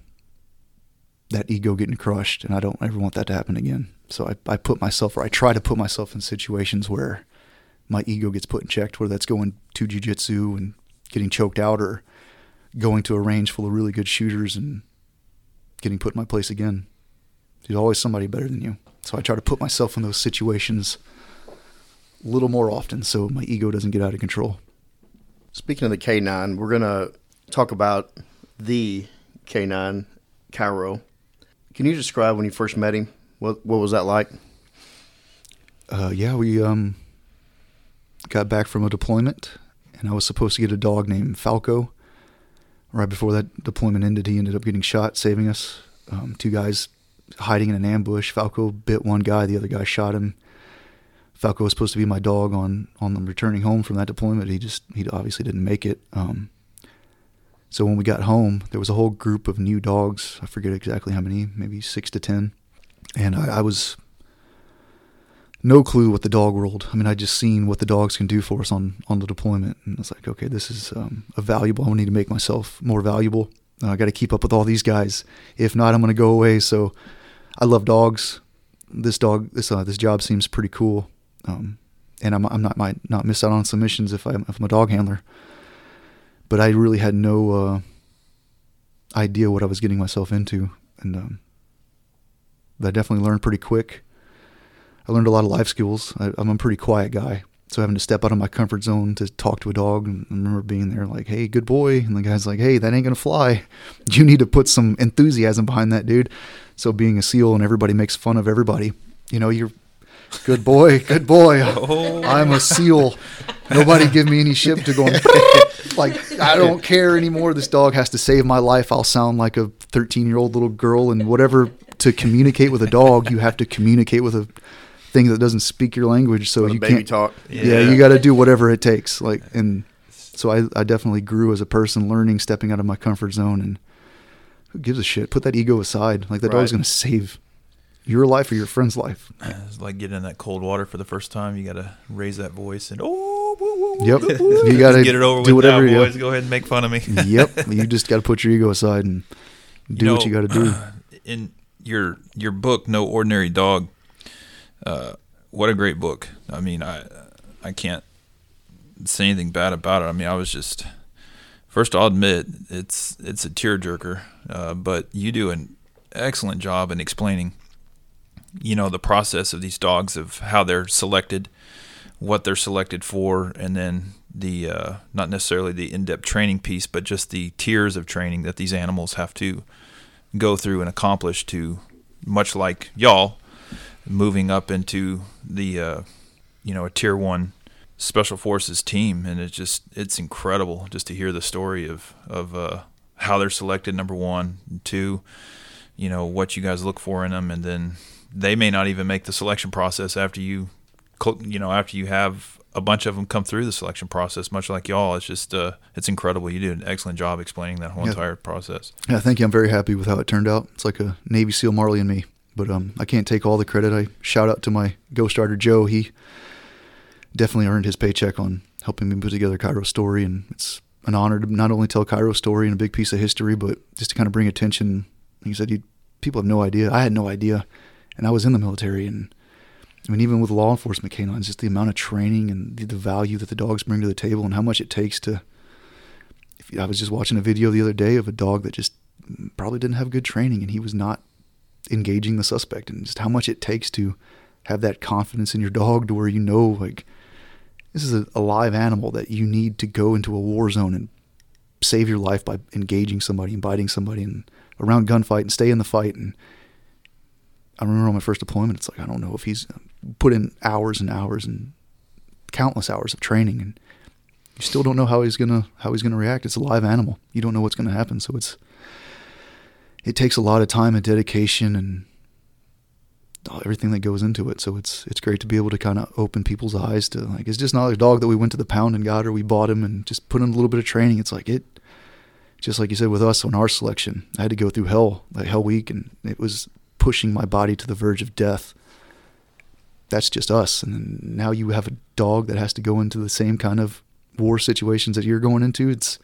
that ego getting crushed, and I don't ever want that to happen again. So I, I put myself, or I try to put myself in situations where my ego gets put in check, whether that's going to jujitsu and getting choked out, or going to a range full of really good shooters and getting put in my place again. There's always somebody better than you. So I try to put myself in those situations a little more often so my ego doesn't get out of control. Speaking of the K9, we're going to talk about the K9, Cairo. Can you describe when you first met him? What, what was that like? Uh, yeah, we um, got back from a deployment, and I was supposed to get a dog named Falco. Right before that deployment ended, he ended up getting shot, saving us. Um, two guys hiding in an ambush. Falco bit one guy, the other guy shot him. Falco was supposed to be my dog on on them returning home from that deployment. He just he obviously didn't make it. Um, so when we got home, there was a whole group of new dogs. I forget exactly how many, maybe six to ten, and I, I was no clue what the dog world. I mean, I just seen what the dogs can do for us on on the deployment, and it's like, okay, this is um, a valuable. I need to make myself more valuable. Uh, I got to keep up with all these guys. If not, I'm going to go away. So, I love dogs. This dog, this uh, this job seems pretty cool, um, and I'm I'm not might not miss out on submissions if I'm if I'm a dog handler. But I really had no uh, idea what I was getting myself into, and um, I definitely learned pretty quick. I learned a lot of life skills. I, I'm a pretty quiet guy, so having to step out of my comfort zone to talk to a dog, and I remember being there like, "Hey, good boy," and the guy's like, "Hey, that ain't gonna fly. You need to put some enthusiasm behind that, dude." So being a SEAL and everybody makes fun of everybody, you know, you're good boy, good boy. Oh. I'm a SEAL. Nobody give me any shit to go. like I don't care anymore. This dog has to save my life. I'll sound like a 13 year old little girl, and whatever to communicate with a dog, you have to communicate with a thing that doesn't speak your language. So you baby can't talk. Yeah, Yeah. you got to do whatever it takes. Like and so I I definitely grew as a person, learning, stepping out of my comfort zone, and who gives a shit? Put that ego aside. Like that dog's gonna save your life or your friend's life. Uh, it's like getting in that cold water for the first time. You got to raise that voice and oh, woo, woo, woo, Yep. woo, woo. You gotta get it over do with whatever now, you- boys. Go ahead and make fun of me. yep. You just got to put your ego aside and do what you got to do. In your your book, No Ordinary Dog, uh, what a great book. I mean, I I can't say anything bad about it. I mean, I was just first. I'll admit it's it's a tearjerker, uh, but you do an excellent job in explaining, you know, the process of these dogs of how they're selected, what they're selected for, and then the uh, not necessarily the in-depth training piece, but just the tiers of training that these animals have to go through and accomplish to, much like y'all, moving up into the, uh, you know, a tier one special forces team, and it's just it's incredible just to hear the story of of uh, how they're selected. Number one, and two, you know what you guys look for in them, and then they may not even make the selection process after you, you know, after you have a bunch of them come through the selection process. Much like y'all, it's just uh, it's incredible. You did an excellent job explaining that whole Yeah. entire process. Yeah, thank you. I'm very happy with how it turned out. It's like a Navy SEAL Marley and me, but um, I can't take all the credit. I shout out to my ghostwriter Joe. He definitely earned his paycheck on helping me put together Cairo's story, and it's an honor to not only tell Cairo's story and a big piece of history, but just to kind of bring attention. He said, people have no idea. I had no idea, and I was in the military, and I mean, even with law enforcement canines, just the amount of training and the, the value that the dogs bring to the table, and how much it takes to. I was just watching a video the other day of a dog that just probably didn't have good training, and he was not engaging the suspect, and just how much it takes to have that confidence in your dog to where you know, like, this is a, a live animal that you need to go into a war zone and save your life by engaging somebody and biting somebody and around gunfight and stay in the fight and I remember on my first deployment, it's like I don't know if he's uh, put in hours and hours and countless hours of training, and you still don't know how he's gonna how he's gonna react. It's a live animal. You don't know what's gonna happen, so it's it takes a lot of time and dedication and everything that goes into it. So it's it's great to be able to kind of open people's eyes to like it's just not a dog that we went to the pound and got or we bought him and just put in a little bit of training. It's like it just like you said with us on our selection. I had to go through hell, like hell week, and it was pushing my body to the verge of death. That's just us. And now you have a dog that has to go into the same kind of war situations that you're going into. It's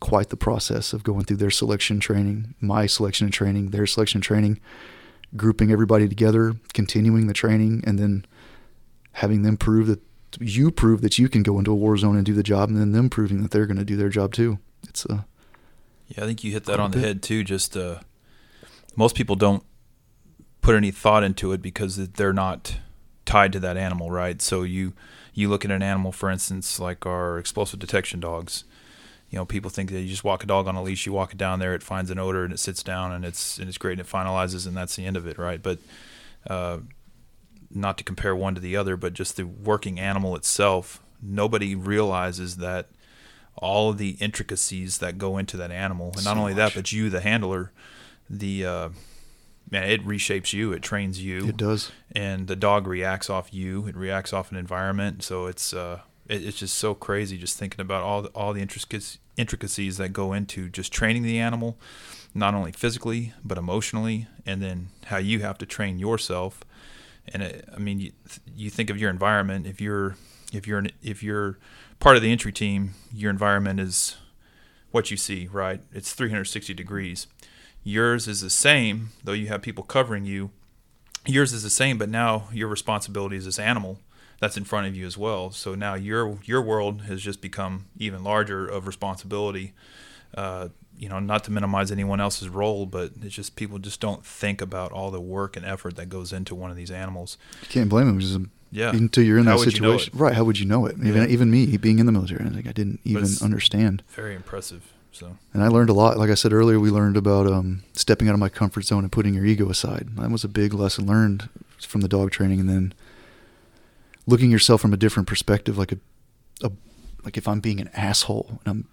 quite the process of going through their selection training, my selection and training, their selection and training, grouping everybody together, continuing the training, and then having them prove that you prove that you can go into a war zone and do the job, and then them proving that they're going to do their job too. It's a Yeah, I think you hit that on the bit. head too. Just uh, most people don't put any thought into it because they're not tied to that animal, right? So you you look at an animal, for instance, like our explosive detection dogs. You know, people think that you just walk a dog on a leash, you walk it down there, it finds an odor, and it sits down, and it's and it's great, and it finalizes, and that's the end of it, right? But uh, not to compare one to the other, but just the working animal itself, nobody realizes that all of the intricacies that go into that animal, and not only much. that, but you, the handler, the uh, man, it reshapes you, it trains you, it does. and the dog reacts off you. It reacts off an environment. So it's uh, it's just so crazy just thinking about all the, all the intricacies intricacies that go into just training the animal, not only physically but emotionally, and then how you have to train yourself. And it, I mean, you, you think of your environment. If you're if you're an, if you're part of the entry team, your environment is what you see, right? It's 360 degrees. Yours is the same, though you have people covering you yours is the same, but now your responsibility is this animal that's in front of you as well. So now your your world has just become even larger of responsibility. Uh, you know, not to minimize anyone else's role, but it's just people just don't think about all the work and effort that goes into one of these animals. You can't blame them because Yeah. until you're in How that would you know situation, right? How would you know it? Even Yeah. even me being in the military, I think I didn't even understand. Very impressive. So And I learned a lot. Like I said earlier, we learned about um, stepping out of my comfort zone and putting your ego aside. That was a big lesson learned from the dog training, and then looking yourself from a different perspective, like a, a like if I'm being an asshole and I'm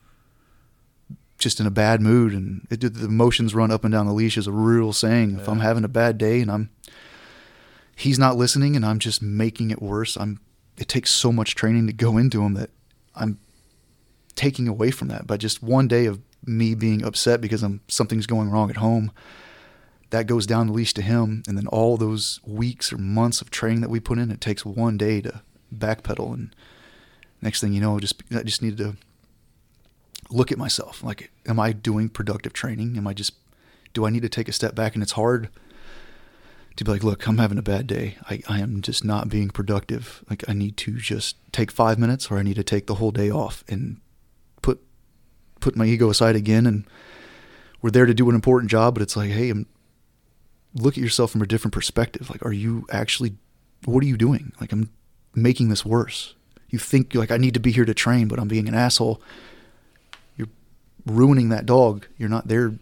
just in a bad mood, and it, the emotions run up and down the leash is a real saying. If I'm having a bad day and I'm he's not listening and I'm just making it worse, I'm it takes so much training to go into him that I'm taking away from that. by just one day of me being upset because I'm something's going wrong at home, that goes down the leash to him, and then all those weeks or months of training that we put in, it takes one day to backpedal, and next thing you know, just I just needed to look at myself. Like, am I doing productive training? Am I just do I need to take a step back? And it's hard to be like, look, I'm having a bad day. I, I am just not being productive. Like I need to just take five minutes or I need to take the whole day off and put put my ego aside again and we're there to do an important job, but it's like, hey, I'm look at yourself from a different perspective. Like, are you actually what are you doing? Like I'm making this worse. You think like I need to be here to train, but I'm being an asshole. You're ruining that dog. You're not there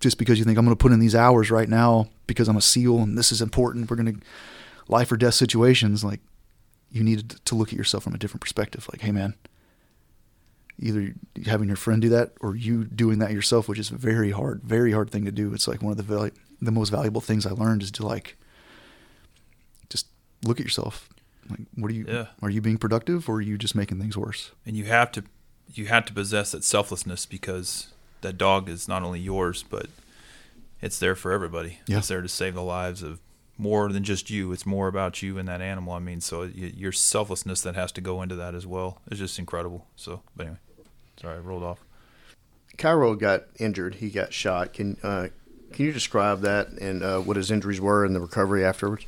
just because you think I'm going to put in these hours right now because I'm a SEAL and this is important. We're going to life or death situations. Like you need to look at yourself from a different perspective. Like, hey, man, either having your friend do that or you doing that yourself, which is a very hard, very hard thing to do. It's like one of the val- the most valuable things I learned is to like just look at yourself. Like, what are you? Yeah. Are you being productive or are you just making things worse? and you have to you have to possess that selflessness because that dog is not only yours but it's there for everybody Yeah. it's there to save the lives of more than just you it's more about you and that animal i mean so your selflessness that has to go into that as well is just incredible so but anyway sorry i rolled off Cairo got injured. He got shot. Can uh, can you describe that and uh, what his injuries were and the recovery afterwards?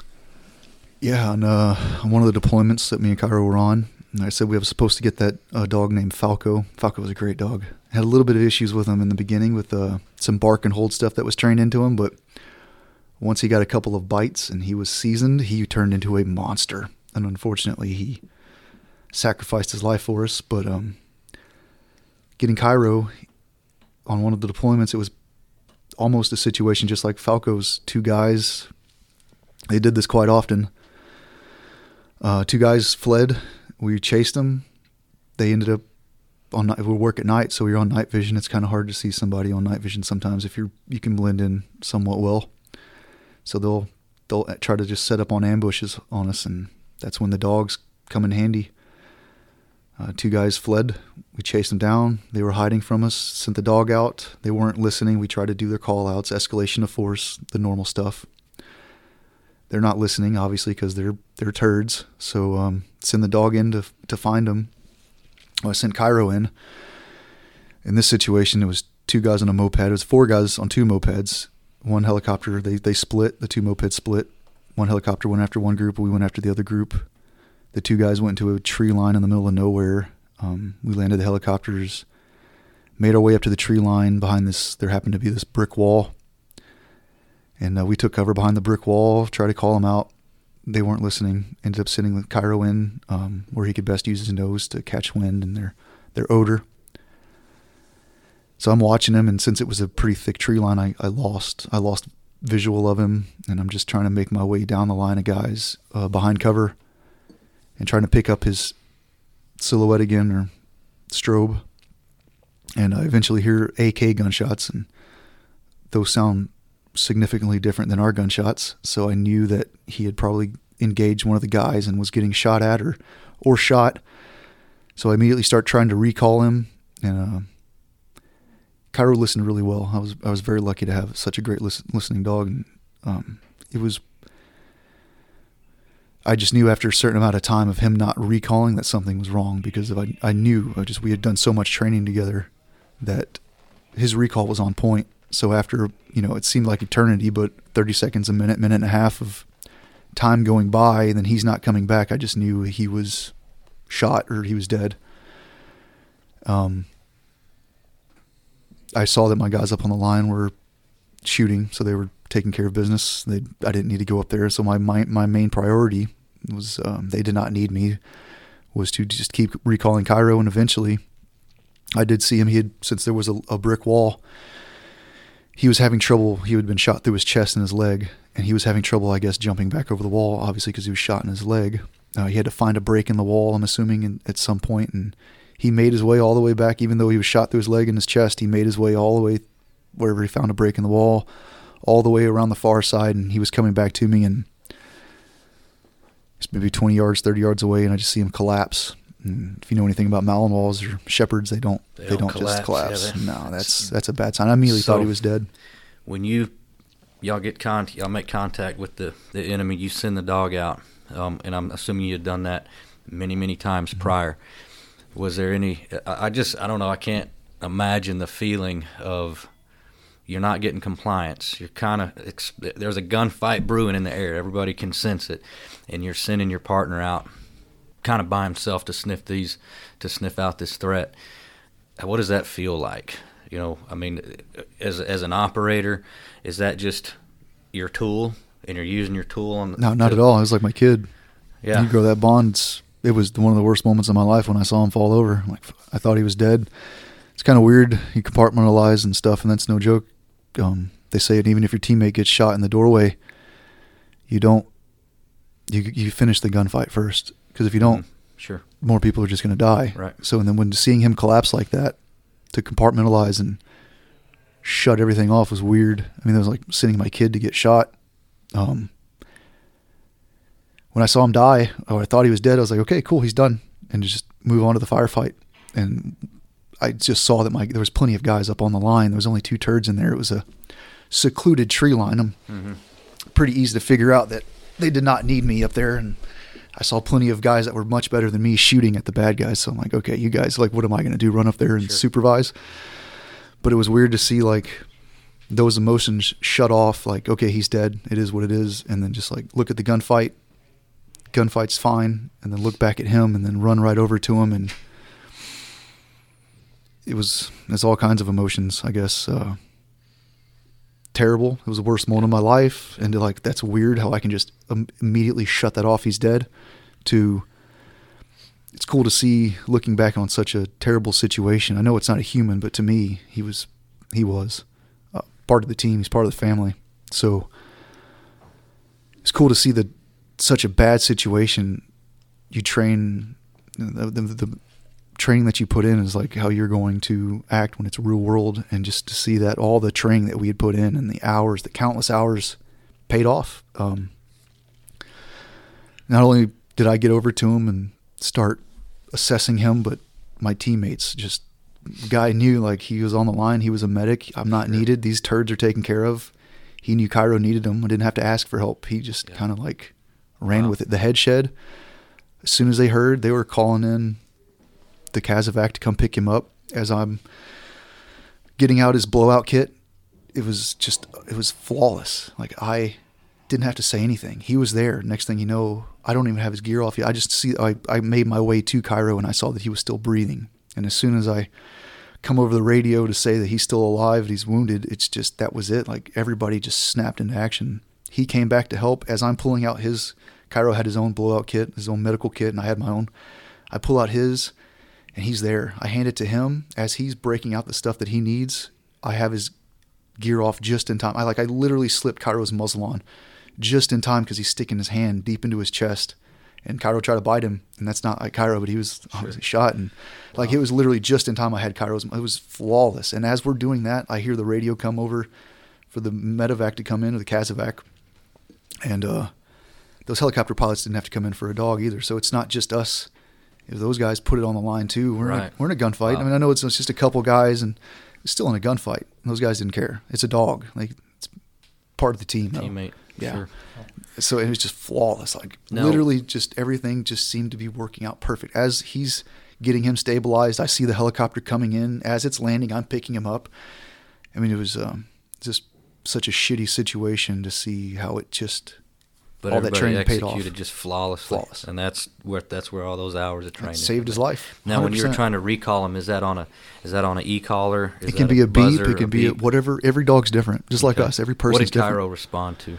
Yeah, on, uh, on one of the deployments that me and Cairo were on, I said we were supposed to get that uh, dog named Falco. Falco was a great dog. Had a little bit of issues with him in the beginning with uh, some bark and hold stuff that was trained into him, but once he got a couple of bites and he was seasoned, he turned into a monster. And unfortunately, he sacrificed his life for us. But um, getting Cairo on one of the deployments, it was almost a situation just like Falco's. Two guys, they did this quite often. Uh, two guys fled. We chased them. They ended up on. We work at night, so you're on night vision. It's kind of hard to see somebody on night vision sometimes if you're you can blend in somewhat well. So they'll they'll try to just set up on ambushes on us, and that's when the dogs come in handy. Uh, two guys fled. We chased them down. They were hiding from us. Sent the dog out. They weren't listening. We tried to do their call outs, escalation of force, the normal stuff they're not listening obviously because they're they're turds. So um, send the dog in to to find them. Well, I sent Cairo in, in this situation, it was two guys on a moped. It was four guys on two mopeds. One helicopter. They they split. The two mopeds split. One helicopter went after one group. We went after the other group. The two guys went into a tree line in the middle of nowhere. Um, we landed the helicopters. Made our way up to the tree line. Behind this, there happened to be this brick wall. And uh, we took cover behind the brick wall. Tried to call them out. They weren't listening. Ended up sending Cairo in um, where he could best use his nose to catch wind and their their odor. So I'm watching him, and since it was a pretty thick tree line, I, I lost I lost visual of him, and I'm just trying to make my way down the line of guys uh, behind cover, and trying to pick up his silhouette again or strobe, and I eventually hear AK gunshots, and those sound significantly different than our gunshots. So I knew that he had probably engaged one of the guys and was getting shot at or or shot. So I immediately start trying to recall him, and. Uh, Cairo listened really well. I was I was very lucky to have such a great listen, listening dog, and um, it was. I just knew after a certain amount of time of him not recalling that something was wrong because I I knew I just we had done so much training together that his recall was on point. So after you know it seemed like eternity, but thirty seconds, a minute, minute and a half of time going by, and then he's not coming back. I just knew he was shot or he was dead. Um, I saw that my guys up on the line were shooting, so they were taking care of business. They I didn't need to go up there, so my my, my main priority was um, they did not need me was to just keep recalling Cairo, and eventually I did see him. He had since there was a, a brick wall. He was having trouble. He had been shot through his chest and his leg, and he was having trouble, I guess, jumping back over the wall. Obviously, because he was shot in his leg. Uh, he had to find a break in the wall. I'm assuming in, at some point, and he made his way all the way back, even though he was shot through his leg and his chest. He made his way all the way wherever he found a break in the wall, all the way around the far side, and he was coming back to me, and it's maybe 20 yards, 30 yards away, and I just see him collapse. And if you know anything about Malinois or shepherds, they don't They they, don't don't, collapse, just collapse. yeah, no, that's that's a bad sign. I immediately So- thought he was dead. when you y'all get con y'all make contact with the, the enemy, you send the dog out, um, and I'm assuming you had done that many many times Mm-hmm. prior. Was there any? I, just I don't know. I can't imagine the feeling of you're not getting compliance. You're kind of there's a gunfight brewing in the air. Everybody can sense it, and you're sending your partner out, kind of by himself to sniff these, to sniff out this threat. Uh, what does that feel like? You know, I mean, as as an operator, is that just your tool, and you're using your tool on? No, not to- at all. It was like my kid. Yeah, You grow that bond. It's, it was one of the worst moments of my life when I saw him fall over. Like I thought he was dead. It's kind of weird. You compartmentalize and stuff, and that's no joke. Um, they say it even if your teammate gets shot in the doorway, you don't. You you finish the gunfight first because if you don't, sure. more people are just going to die. Right. So and then when seeing him collapse like that, to compartmentalize and shut everything off was weird. I mean, it was like sending my kid to get shot. Um, when I saw him die, or I thought he was dead, I was like, okay, cool, he's done, and just move on to the firefight. And I just saw that my there was plenty of guys up on the line. There was only two turds in there. It was a secluded tree line. I'm Mm-hmm. pretty easy to figure out that they did not need me up there, and I saw plenty of guys that were much better than me shooting at the bad guys. So I'm like, okay, you guys, like, what am I going to do? Run up there and Sure. supervise? But it was weird to see like those emotions shut off. Like, okay, he's dead. It is what it is. And then just like look at the gunfight. Gunfight's fine, and then look back at him, and then run right over to him, and it was it's all kinds of emotions. I guess uh, terrible. It was the worst moment of my life, and like that's weird how I can just Im- immediately shut that off. He's dead. To it's cool to see looking back on such a terrible situation. I know it's not a human, but to me, he was he was uh, part of the team. He's part of the family. So it's cool to see that such a bad situation. You train the, the, the training that you put in is like how you're going to act when it's real world, and just to see that all the training that we had put in and the hours, the countless hours, paid off. Um, not only did I get over to him and start assessing him, but my teammates just guy knew like he was on the line. He was a medic. I'm not needed. These turds are taken care of. He knew Cairo needed him. I didn't have to ask for help. He just Yeah. kind of like ran Wow. with it. The head shed. As soon as they heard, they were calling in the casevac to come pick him up. As I'm getting out his blowout kit, it was just it was flawless. Like I didn't have to say anything. He was there. Next thing you know, I don't even have his gear off yet. I just see I, I made my way to Cairo and I saw that he was still breathing. And as soon as I come over the radio to say that he's still alive and he's wounded, it's just that was it. Like everybody just snapped into action. He came back to help as I'm pulling out his Cairo had his own blowout kit, his own medical kit, and I had my own. I pull out his and he's there. I hand it to him as he's breaking out the stuff that he needs. I have his gear off just in time. I like I literally slipped Cairo's muzzle on just in time because he's sticking his hand deep into his chest. And Cairo tried to bite him, and that's not like Cairo, but he was obviously shot. And like it was literally just in time. I had Cairo's. It was flawless. And as we're doing that, I hear the radio come over for the medevac to come in or the casevac, and uh, those helicopter pilots didn't have to come in for a dog either. So it's not just us. If those guys put it on the line too, we're in a, we're in a gunfight. I mean, I know it's, it's just a couple guys, and it's still in a gunfight. Those guys didn't care. It's a dog. Like it's part of the team. Teammate. Yeah. Sure. So it was just flawless. Like No. literally, just everything just seemed to be working out perfect. As he's getting him stabilized, I see the helicopter coming in. As it's landing, I'm picking him up. I mean, it was um, just such a shitty situation to see how it just But all that training paid off. executed just flawlessly. Flawless. And that's where that's where all those hours of training saved his life. Now, when you're trying to recall him, is that on a is that on an e collar? it can be a beep. It can be a, beep? whatever. Every dog's different, just like Okay. us. Every What person's did different. Cairo respond to?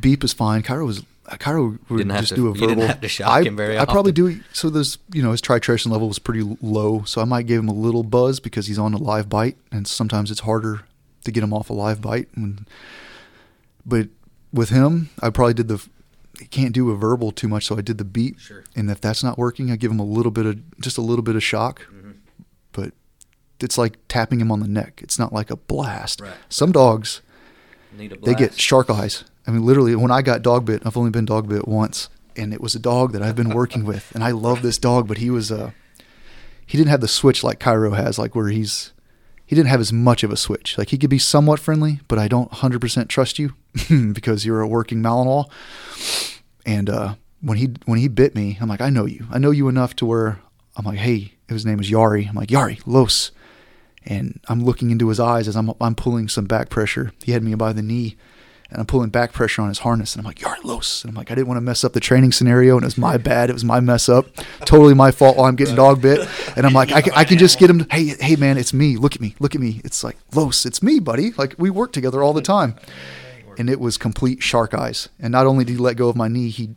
beep is fine. Cairo was Cairo would Didn't have just to- do a verbal. have to shock I, him very I probably do. So there's you know his titration level was pretty low, so I might give him a little buzz because he's on a live bite, and sometimes it's harder to get him off a live bite. And, but with him, I probably did the. He can't do a verbal too much, so I did the beat. Sure. And if that's not working, I give him a little bit of just a little bit of shock. Mm-hmm. But it's like tapping him on the neck. It's not like a blast. Right. Some dogs Need a they get blast. shark eyes. I mean, literally, when I got dog bit, I've only been dog bit once, and it was a dog that I've been working with, and I love this dog, but he was uh, he didn't have the switch like Cairo has, like where he's he didn't have as much of a switch. Like he could be somewhat friendly, but I don't hundred percent trust you because you're a working Malinois. And uh, when he when he bit me, I'm like, I know you. I know you enough to where I'm like, hey, his name is Yari. I'm like, Yari, Los and I'm looking into his eyes as I'm I'm pulling some back pressure. He had me by the knee, and I'm pulling back pressure on his harness, and I'm like, "You're los," and I'm like, I didn't want to mess up the training scenario, and it was my bad. It was my mess up, totally my fault. While I'm getting dog bit, and I'm like, I can, I can just get him. To, hey, hey, man, it's me. Look at me. Look at me. It's like los. It's me, buddy. Like we work together all the time, and it was complete shark eyes. And not only did he let go of my knee, he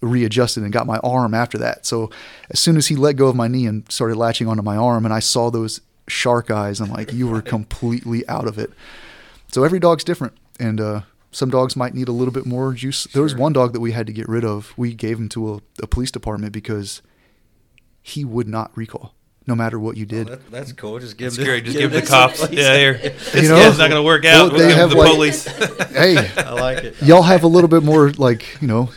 readjusted and got my arm after that. So as soon as he let go of my knee and started latching onto my arm, and I saw those shark eyes, I'm like, you were completely out of it. So every dog's different, and uh, some dogs might need a little bit more juice. There was one dog that we had to get rid of. We gave him to a, a police department because he would not recall, no matter what you did. that's cool. Just give It's great. Just give the cops. Yeah, here. This know? guy's not going to work Well, out. they with have, the like- police. hey, I like it. y'all have a little bit more, like you know,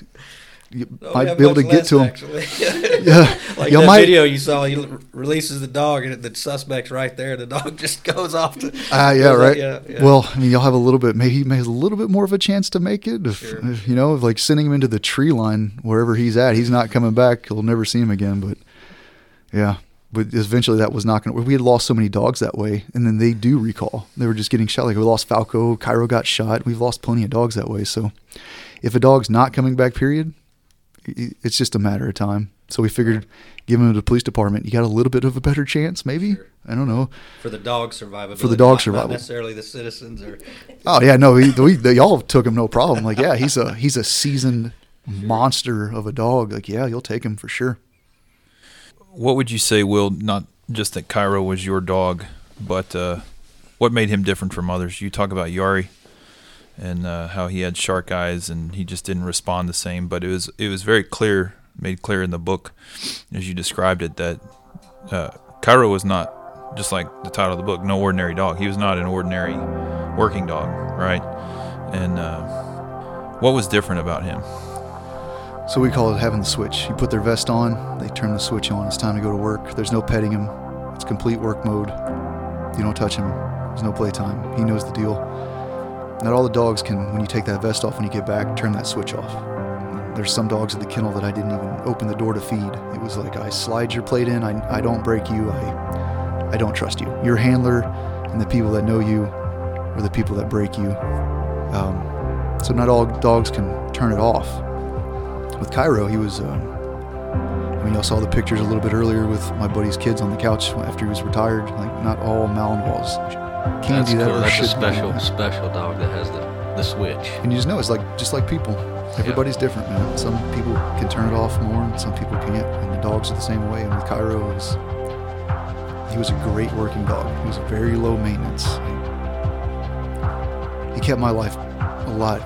you Oh, might be able to get to him. Yeah, like y'all that might. video you saw, he l- releases the dog, and the suspect's right there. The dog just goes off. To, Ah, yeah, uh, right. Yeah, yeah. Well, I mean, you'll have a little bit. Maybe he may have a little bit more of a chance to make it. If, Sure. if, you know, if, like sending him into the tree line wherever he's at, he's not coming back. He'll never see him again. But yeah, but eventually that was not going to. We had lost so many dogs that way, and then they do recall. They were just getting shot. Like we lost Falco, Cairo got shot. We've lost plenty of dogs that way. So if a dog's not coming back, period, it's just a matter of time. So we figured, give him to the police department. You got a little bit of a better chance, maybe. Sure. I don't know. for the dog survivability. For the dog not- survival. Not necessarily the citizens or. Oh yeah, no, he, we, they all took him no problem. Like yeah, he's a he's a seasoned monster of a dog. Like yeah, you'll take him for sure. What would you say, Will? Not just that Cairo was your dog, but uh, what made him different from others? You talk about Yari and uh, how he had shark eyes and he just didn't respond the same. But it was it was very clear, made clear in the book, as you described it, that uh, Cairo was not just like the title of the book, no ordinary dog. He was not an ordinary working dog, right? And uh, what was different about him? So we call it having the switch. You put their vest on, they turn the switch on. It's time to go to work. There's no petting him. It's complete work mode. You don't touch him. There's no playtime. He knows the deal. Not all the dogs can, when you take that vest off when you get back, turn that switch off. There's some dogs at the kennel that I didn't even open the door to feed. It was like I slide your plate in. I, I don't break you. I I don't trust you. Your handler and the people that know you are the people that break you. Um, so not all dogs can turn it off. With Cairo, he was. Um, I mean, y'all saw the pictures a little bit earlier with my buddy's kids on the couch after he was retired. Like, not all Malinois That's that cool. That's a special, that. special dog that has the, the switch. And you just know it's like just like people. Everybody's different, man. Some people can turn it off more, and some people can't. And the dogs are the same way. And with Cairo, it was he was a great working dog. He was very low maintenance. He kept my life a lot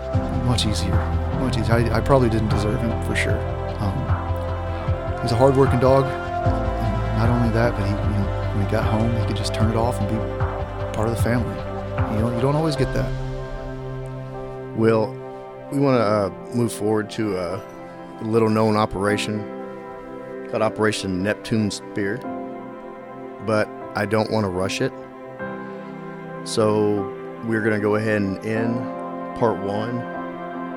much easier, much easier. I, I probably didn't deserve him for sure. Um, he's a hard-working dog. And not only that, but he, you know, when he got home, he could just turn it off and be part of the family. You know, you don't always get that. Will, we want to uh, move forward to a little known operation called Operation Neptune Spear, but I don't want to rush it. So we're going to go ahead and end part one,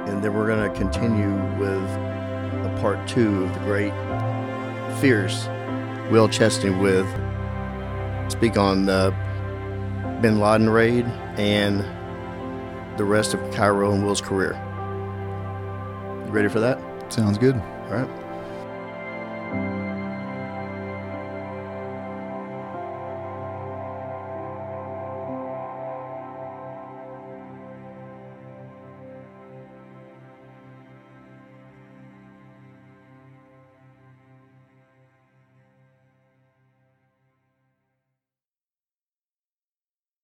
and then we're going to continue with a part two of the great Fierce Will Chesney with speak on the Bin Laden raid and the rest of Cairo and Will's career. You ready for that? Sounds good. All right.